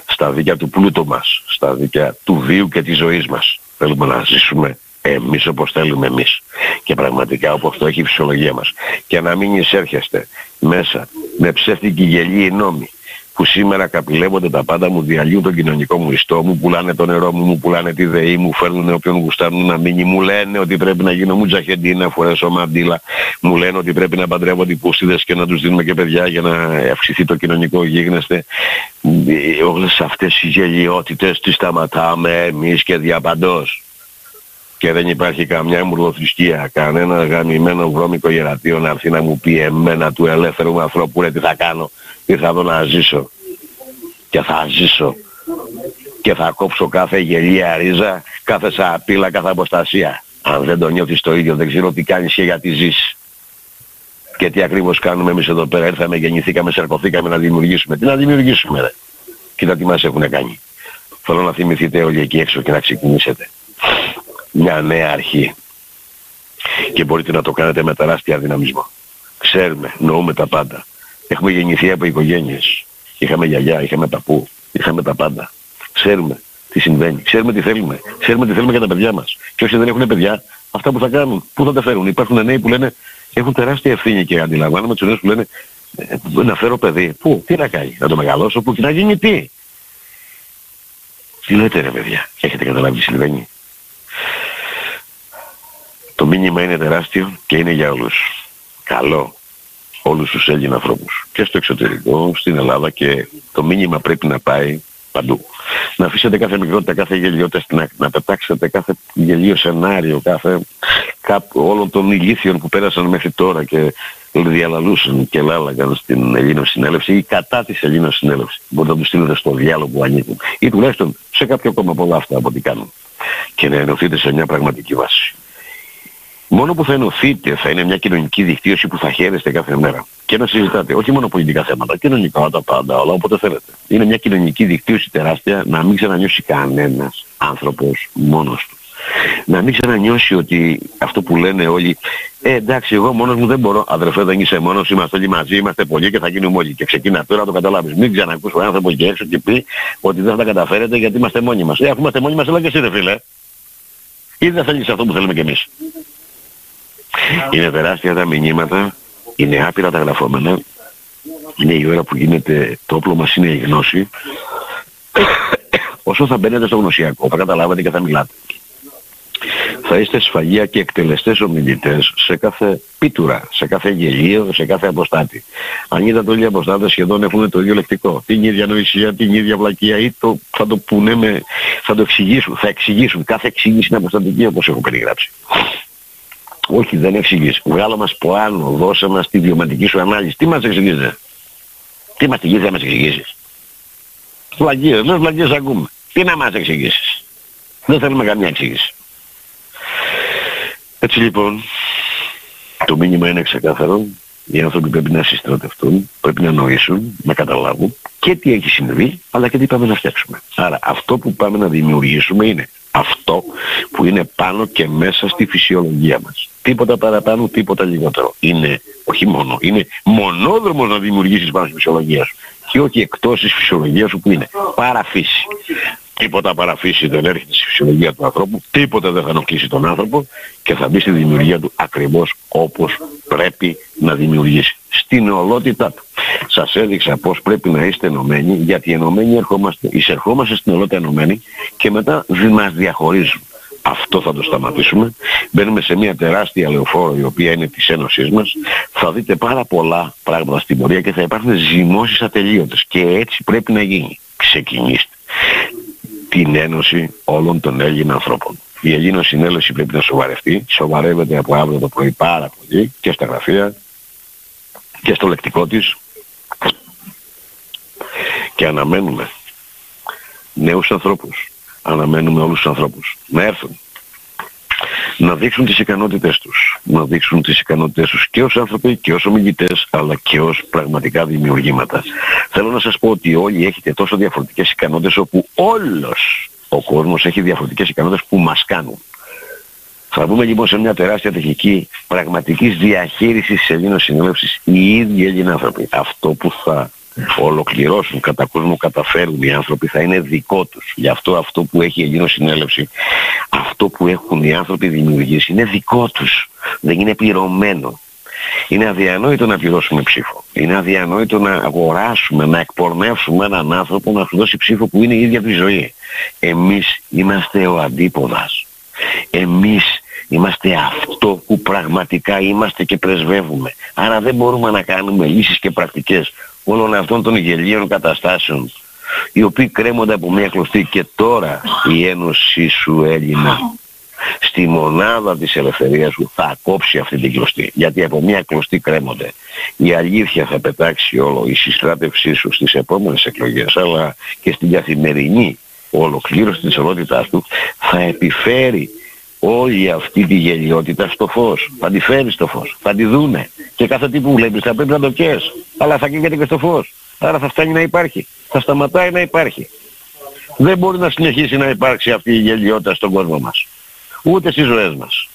στα δίκαια του πλούτου μας, στα δίκαια του βίου και της ζωής μας. Θέλουμε να ζήσουμε εμείς όπως θέλουμε εμείς. Και πραγματικά όπως το έχει η φυσιολογία μας. Και να μην εισέρχεστε μέσα με ψεύτικη γελή νόμη που σήμερα καπηλεύονται τα πάντα μου, διαλύουν τον κοινωνικό μου ιστό μου, πουλάνε το νερό μου, μου πουλάνε τη ΔΕΗ μου, φέρνουν όποιον γουστάρουν να μείνει, μου λένε ότι πρέπει να γίνω μου τζαχεντίνα, φορέσω μαντήλα, μου λένε ότι πρέπει να παντρεύω πούστιδες και να τους δίνουμε και παιδιά για να αυξηθεί το κοινωνικό γίγνεσθε. Όλες αυτές οι γελιότητες τις σταματάμε εμείς και διαπαντός και δεν υπάρχει καμιά μουρδοθρησκεία, κανένα γαμημένο βρώμικο ιερατείο να έρθει να μου πει εμένα του ελεύθερου ανθρώπου ρε τι θα κάνω, ήρθα εδώ να ζήσω και θα ζήσω και θα κόψω κάθε γελία ρίζα, κάθε σαπίλα, κάθε αποστασία. Αν δεν το νιώθεις το ίδιο δεν ξέρω τι κάνεις και γιατί ζεις. Και τι ακριβώς κάνουμε εμείς εδώ πέρα, ήρθαμε, γεννηθήκαμε, σαρκωθήκαμε να δημιουργήσουμε. Τι να δημιουργήσουμε ρε. Κοίτα τι μας έχουν κάνει. Θέλω να θυμηθείτε όλοι εκεί έξω και να ξεκινήσετε μια νέα αρχή. Και μπορείτε να το κάνετε με τεράστια δυναμισμό. Ξέρουμε, νοούμε τα πάντα. Έχουμε γεννηθεί από οικογένειες. Είχαμε γιαγιά, είχαμε παππού, είχαμε τα πάντα. Ξέρουμε τι συμβαίνει. Ξέρουμε τι θέλουμε. Ξέρουμε τι θέλουμε για τα παιδιά μας. Και όσοι δεν έχουν παιδιά, αυτά που θα κάνουν, πού θα τα φέρουν. Υπάρχουν νέοι που λένε, έχουν τεράστια ευθύνη και αντιλαμβάνομαι τους νέους που λένε, ε, να φέρω παιδί. Πού, τι να κάνει, να το μεγαλώσω, πού; Και να γίνει τι; Τι λέτε ρε παιδιά, έχετε καταλάβει τι συμβαίνει; Το μήνυμα είναι τεράστιο και είναι για όλους. Καλό όλους τους Έλληνες ανθρώπους. Και στο εξωτερικό, στην Ελλάδα και το μήνυμα πρέπει να πάει παντού. Να αφήσετε κάθε μικρότητα, κάθε γελιότητα στην άκρη. Να πετάξετε κάθε γελίο σενάριο, κάθε, κάπου, όλων των ηλίθιων που πέρασαν μέχρι τώρα και διαλαλούσαν και λάλαγαν στην Ελλήνων συνέλευση ή κατά της Ελλήνων συνέλευσης. Μπορείτε να τους στείλετε στο διάλογο που ανήκουν. Ή τουλάχιστον σε κάποιο κόμμα πολλά αυτά από ό,τι κάνουν. Και να ενωθείτε σε μια πραγματική βάση. Μόνο που θα ενωθείτε θα είναι μια κοινωνική δικτύωση που θα χαίρεστε κάθε μέρα. και να συζητάτε όχι μόνο πολιτικά θέματα, κοινωνικά, τα πάντα, όλα όποτε θέλετε. Είναι μια κοινωνική δικτύωση τεράστια να μην ξανανιώσει κανένας άνθρωπος μόνος του. Να μην ξανανιώσει ότι αυτό που λένε όλοι, ε, εντάξει, εγώ μόνος μου δεν μπορώ. Αδερφέ, δεν είσαι μόνος, είμαστε όλοι μαζί, είμαστε πολλοί και θα γίνουμε όλοι. Και ξεκινά τώρα να το καταλάβεις. Μην ξανακούς ο άνθρωπος και έξω και πει ότι δεν θα τα καταφέρετε γιατί είμαστε μόνοι μας. Ε, αφού είμαστε μόνοι μας, έλα και εσύ, ρε φίλε. Ή δεν θέλεις αυτό που θέλουμε κι εμείς. Είναι τεράστια τα μηνύματα, είναι άπειρα τα γραφόμενα. Είναι η ώρα που γίνεται, το όπλο μας είναι η γνώση. Όσο θα μπαίνετε στο γνωσιακό, θα καταλάβετε και θα μιλάτε. Θα είστε σφαγεία και εκτελεστές ομιλητές σε κάθε πίτουρα, σε κάθε γελίο, σε κάθε αποστάτη. Αν είδατε όλοι οι αποστάτες σχεδόν έχουν το ίδιο λεκτικό. Την ίδια νοησία, την ίδια βλακεία ή το, θα το πούνε με, θα το εξηγήσουν, θα εξηγήσουν. Κάθε εξήγηση είναι αποστατική όπως έχω περιγράψει. Όχι, δεν εξηγείς. Βγάλω μας πάνω, δώσε μας τη βιωματική σου ανάλυση. Τι μας εξηγείς, Τι μας εξηγείς, δεν μας εξηγήσεις. Βλακίες, δεν βλακίες ακούμε. Τι να μας εξηγήσεις. Δεν θέλουμε καμία εξήγηση. Έτσι λοιπόν, το μήνυμα είναι ξεκάθαρο. Οι άνθρωποι πρέπει να συστρατευτούν, πρέπει να νοήσουν, να καταλάβουν και τι έχει συμβεί, αλλά και τι πάμε να φτιάξουμε. Άρα αυτό που πάμε να δημιουργήσουμε είναι αυτό που είναι πάνω και μέσα στη φυσιολογία μας. Τίποτα παραπάνω, τίποτα λιγότερο. Είναι, όχι μόνο, είναι μονόδρομος να δημιουργήσεις πάνω στη φυσιολογία σου και όχι εκτός της φυσιολογίας σου που είναι παραφύση. Τίποτα παραφύση δεν έρχεται στη φυσιολογία του ανθρώπου, τίποτα δεν θα ενοχλήσει τον άνθρωπο και θα μπει στη δημιουργία του ακριβώς όπως πρέπει να δημιουργήσει. Στην ολότητά του. Σας έδειξα πώς πρέπει να είστε ενωμένοι, γιατί ενωμένοι ερχόμαστε, εισερχόμαστε στην ολότητα ενωμένοι και μετά μας διαχωρίζουν. Αυτό θα το σταματήσουμε. Μπαίνουμε σε μια τεράστια λεωφόρο η οποία είναι της Ένωσής μας. Θα δείτε πάρα πολλά πράγματα στην πορεία και θα υπάρχουν ζυμώσεις ατελείωτες. Και έτσι πρέπει να γίνει. Ξεκινήστε την ένωση όλων των Έλληνων ανθρώπων. Η Ελλήνων συνέλευση πρέπει να σοβαρευτεί. Σοβαρεύεται από αύριο το πρωί πάρα πολύ και στα γραφεία και στο λεκτικό της. Και αναμένουμε νέους ανθρώπους. Αναμένουμε όλους τους ανθρώπους να έρθουν να δείξουν τις ικανότητες τους. Να δείξουν τις ικανότητες τους και ως άνθρωποι και ως ομιλητές αλλά και ως πραγματικά δημιουργήματα. Θέλω να σας πω ότι όλοι έχετε τόσο διαφορετικές ικανότητες όπου όλος ο κόσμος έχει διαφορετικές ικανότητες που μας κάνουν. Θα δούμε λοιπόν σε μια τεράστια τεχνική πραγματικής διαχείρισης της Ελλήνων συνέλευσης οι ίδιοι Έλληνοι άνθρωποι. Αυτό που θα ολοκληρώσουν κατά κόσμο καταφέρουν οι άνθρωποι θα είναι δικό τους. Γι' αυτό αυτό που έχει η Ελλήνων συνέλευση, αυτό που έχουν οι άνθρωποι δημιουργήσει είναι δικό τους. Δεν είναι πληρωμένο. Είναι αδιανόητο να πληρώσουμε ψήφο. Είναι αδιανόητο να αγοράσουμε, να εκπορνεύσουμε έναν άνθρωπο να σου δώσει ψήφο που είναι η ίδια του η ζωή. Εμείς είμαστε ο αντίποδας. Εμείς είμαστε αυτό που πραγματικά είμαστε και πρεσβεύουμε. Άρα δεν μπορούμε να κάνουμε λύσεις και πρακτικές όλων αυτών των γελίων καταστάσεων οι οποίοι κρέμονται από μια κλωστή και τώρα η Ένωση σου Έλληνα στη μονάδα της ελευθερίας σου θα κόψει αυτή την κλωστή. Γιατί από μια κλωστή κρέμονται. Η αλήθεια θα πετάξει όλο η συστράτευσή σου στις επόμενες εκλογές αλλά και στην καθημερινή ολοκλήρωση της ολότητάς του θα επιφέρει όλη αυτή τη γελιότητα στο φως. Θα τη φέρεις στο φως. Θα τη δούνε. Και κάθε τι που βλέπεις θα πρέπει να το καίς. Αλλά θα καίγεται και στο φως. Άρα θα φτάνει να υπάρχει. Θα σταματάει να υπάρχει. Δεν μπορεί να συνεχίσει να υπάρξει αυτή η γελιότητα στον κόσμο μας. Ούτε στις ζωές μας.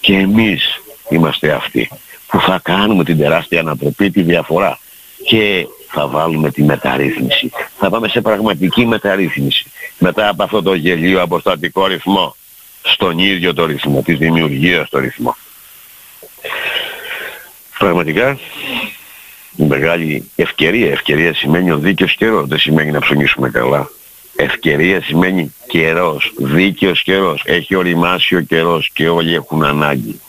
Και εμείς είμαστε αυτοί που θα κάνουμε την τεράστια ανατροπή, τη διαφορά. Και θα βάλουμε τη μεταρρύθμιση. Θα πάμε σε πραγματική μεταρρύθμιση. Μετά από αυτό το γελίο αποστατικό ρυθμό στον ίδιο το ρυθμό, της δημιουργίας το ρυθμό. Πραγματικά μεγάλη ευκαιρία. Ευκαιρία σημαίνει ο δίκαιος καιρός, δεν σημαίνει να ψωνίσουμε καλά. Ευκαιρία σημαίνει καιρός, δίκαιος καιρός. Έχει οριμάσει ο καιρός και όλοι έχουν ανάγκη.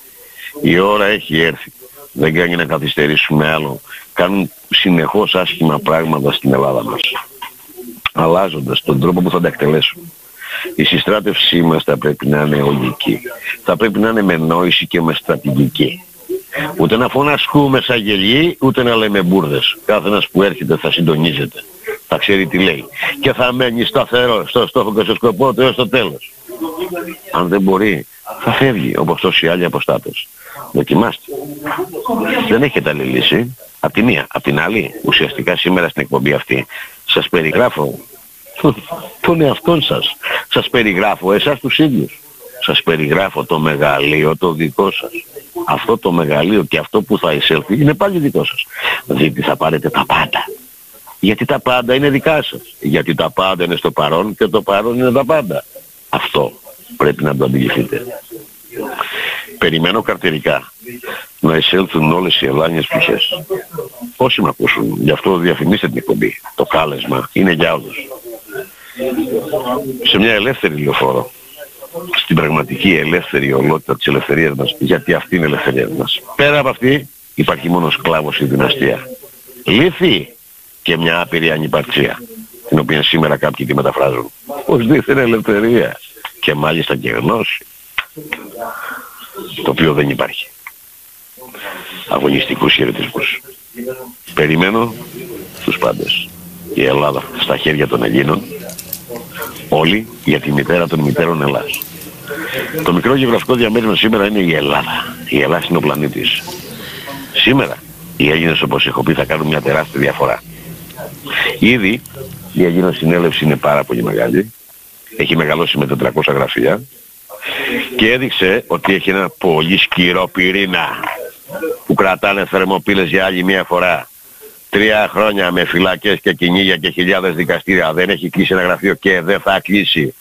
Η ώρα έχει έρθει. Δεν κάνει να καθυστερήσουμε άλλο. Κάνουν συνεχώς άσχημα πράγματα στην Ελλάδα μας. Αλλάζοντας τον τρόπο που θα τα εκτελέσουν. Η συστράτευσή μας θα πρέπει να είναι ολική. Θα πρέπει να είναι με νόηση και με στρατηγική. Ούτε να φωνασκούμε σαν γελιοί, ούτε να λέμε μπουρδες. Κάθε ένας που έρχεται θα συντονίζεται. Θα ξέρει τι λέει. Και θα μένει σταθερό στο στόχο και στο σκοπό του έως το τέλος. Αν δεν μπορεί, θα φεύγει όπως τόσοι άλλοι αποστάτες. Δοκιμάστε. Δεν έχετε άλλη λύση. Απ' τη μία. Απ' την άλλη, ουσιαστικά σήμερα στην εκπομπή αυτή, σας περιγράφω τον εαυτό σας; Σας περιγράφω εσάς τους ίδιους. Σας περιγράφω το μεγαλείο το δικό σας. Αυτό το μεγαλείο και αυτό που θα εισέλθει είναι πάλι δικό σας. Δηλαδή θα πάρετε τα πάντα. Γιατί τα πάντα είναι δικά σας. Γιατί τα πάντα είναι στο παρόν και το παρόν είναι τα πάντα. Αυτό πρέπει να το αντιληφθείτε. Περιμένω καρτερικά να εισέλθουν όλες οι ελάνιες πτυχές. Όσοι με ακούσουν, γι' αυτό διαφημίστε την εκπομπή. Το κάλεσμα είναι για όλους. Σε μια ελεύθερη λεωφόρο, στην πραγματική ελεύθερη ολότητα της ελευθερίας μας, γιατί αυτή είναι η ελευθερία μας. Πέρα από αυτή υπάρχει μόνος σκλάβος η δυναστεία. Λύθη και μια άπειρη ανυπαρξία, την οποία σήμερα κάποιοι τη μεταφράζουν. Ως δίθεν ελευθερία και μάλιστα και γνώση, το οποίο δεν υπάρχει. Αγωνιστικούς χαιρετισμούς. Περιμένω τους πάντες. Η Ελλάδα στα χέρια των Ελλήνων, όλοι για τη μητέρα των μητέρων Ελλάς. Το μικρό γεωγραφικό διαμέρισμα σήμερα είναι η Ελλάδα. Η Ελλάδα είναι ο πλανήτης. Σήμερα οι Έλληνες όπως έχω πει θα κάνουν μια τεράστια διαφορά. Ήδη η Αιγίνος συνέλευση είναι πάρα πολύ μεγάλη. Έχει μεγαλώσει με 400 γραφεία και έδειξε ότι έχει ένα πολύ σκυρό πυρήνα που κρατάνε θερμοπύλες για άλλη μια φορά. Τρία χρόνια με φυλακές και κυνήγια και χιλιάδες δικαστήρια δεν έχει κλείσει ένα γραφείο και δεν θα κλείσει.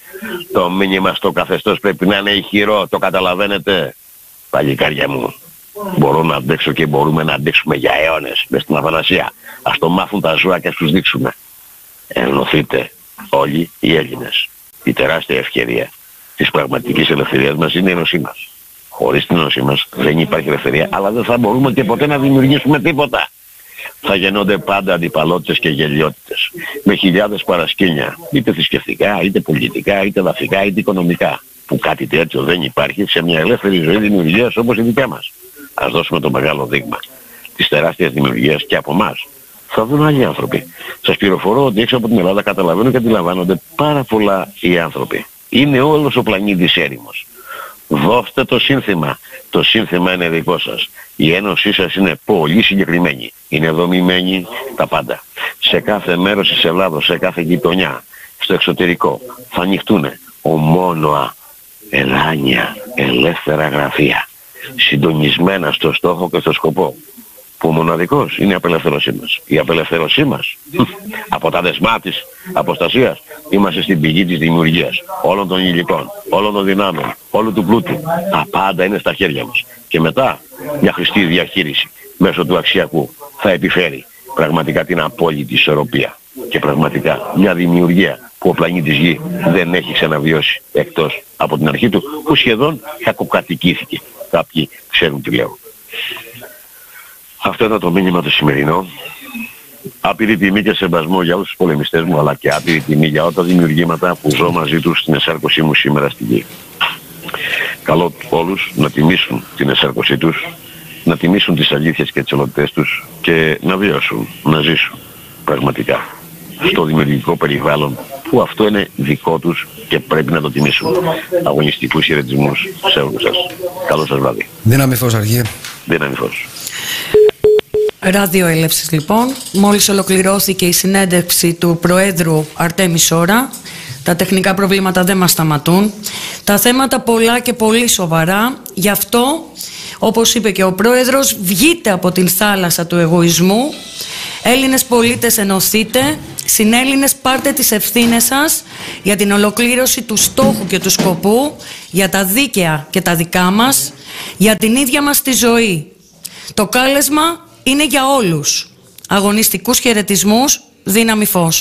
Το μήνυμα στο καθεστώς πρέπει να είναι ηχηρό, το καταλαβαίνετε. Παλικάρια μου, μπορώ να αντέξω και μπορούμε να αντέξουμε για αιώνες μες στην Αθανασία. Ας το μάθουν τα ζώα και ας τους δείξουμε. Ενωθείτε όλοι οι Έλληνες. Η τεράστια ευκαιρία της πραγματικής ελευθερίας μας είναι η ενωσή μας. Χωρίς την ενωσή μας δεν υπάρχει ελευθερία, αλλά δεν θα μπορούμε και ποτέ να δημιουργήσουμε τίποτα. Θα γεννώνται πάντα αντιπαλότητες και γελιότητες. Με χιλιάδες παρασκήνια, είτε θρησκευτικά, είτε πολιτικά, είτε δαφικά, είτε οικονομικά. Που κάτι τέτοιο δεν υπάρχει σε μια ελεύθερη ζωή δημιουργίας όπως η δικιά μας. Ας δώσουμε το μεγάλο δείγμα της τεράστιας δημιουργίας και από εμάς. Θα δουν άλλοι άνθρωποι. Σας πληροφορώ ότι έξω από την Ελλάδα καταλαβαίνουν και αντιλαμβάνονται πάρα πολλά οι άνθρωποι. Είναι όλος ο πλανήτης έρημος. Δώστε το σύνθημα. Το σύνθημα είναι δικό σας. Η ένωσή σας είναι πολύ συγκεκριμένη. Είναι δομημένη τα πάντα. Σε κάθε μέρος της Ελλάδος, σε κάθε γειτονιά, στο εξωτερικό, θα ανοιχτούν ομόνοα, ελάνια, ελεύθερα γραφεία. Συντονισμένα στο στόχο και στο σκοπό που ο μοναδικός είναι η απελευθέρωσή μας. Η απελευθέρωσή μας από τα δεσμά της αποστασίας είμαστε στην πηγή της δημιουργίας όλων των υλικών, όλων των δυνάμεων, όλου του πλούτου. Τα πάντα είναι στα χέρια μας. Και μετά μια χρηστή διαχείριση μέσω του αξιακού θα επιφέρει πραγματικά την απόλυτη ισορροπία και πραγματικά μια δημιουργία που ο πλανήτης Γη δεν έχει ξαναβιώσει εκτός από την αρχή του που σχεδόν κακοκατοικήθηκε. Κάποιοι ξέρουν τι λέω. Αυτό ήταν το μήνυμα το σημερινό. Άπειρη τιμή και σεβασμό για όλους τους πολεμιστές μου, αλλά και άπειρη τιμή για όλα τα δημιουργήματα που ζω μαζί τους στην εσάρκωσή μου σήμερα στη γη. Καλό όλους να τιμήσουν την εσάρκωσή τους, να τιμήσουν τις αλήθειες και τις ολότητες τους και να βιώσουν, να ζήσουν πραγματικά στο δημιουργικό περιβάλλον που αυτό είναι δικό τους και πρέπει να το τιμήσουν. Αγωνιστικούς χαιρετισμούς σε όλους σας. Καλό σας βράδυ. Δύναμη φως αργία. Δύναμη φως. Ραδιοέλευσης λοιπόν. Μόλις ολοκληρώθηκε η συνέντευξη του Προέδρου Αρτέμι Σόρα. Τα τεχνικά προβλήματα δεν μας σταματούν. Τα θέματα πολλά και πολύ σοβαρά. Γι' αυτό, όπως είπε και ο Πρόεδρος, βγείτε από την θάλασσα του εγωισμού. Έλληνες πολίτες ενωθείτε. Συνέλληνες πάρτε τις ευθύνες σας για την ολοκλήρωση του στόχου και του σκοπού, για τα δίκαια και τα δικά μας, για την ίδια μας τη ζωή. Το κάλεσμα είναι για όλους. Αγωνιστικούς χαιρετισμούς, δύναμη φως.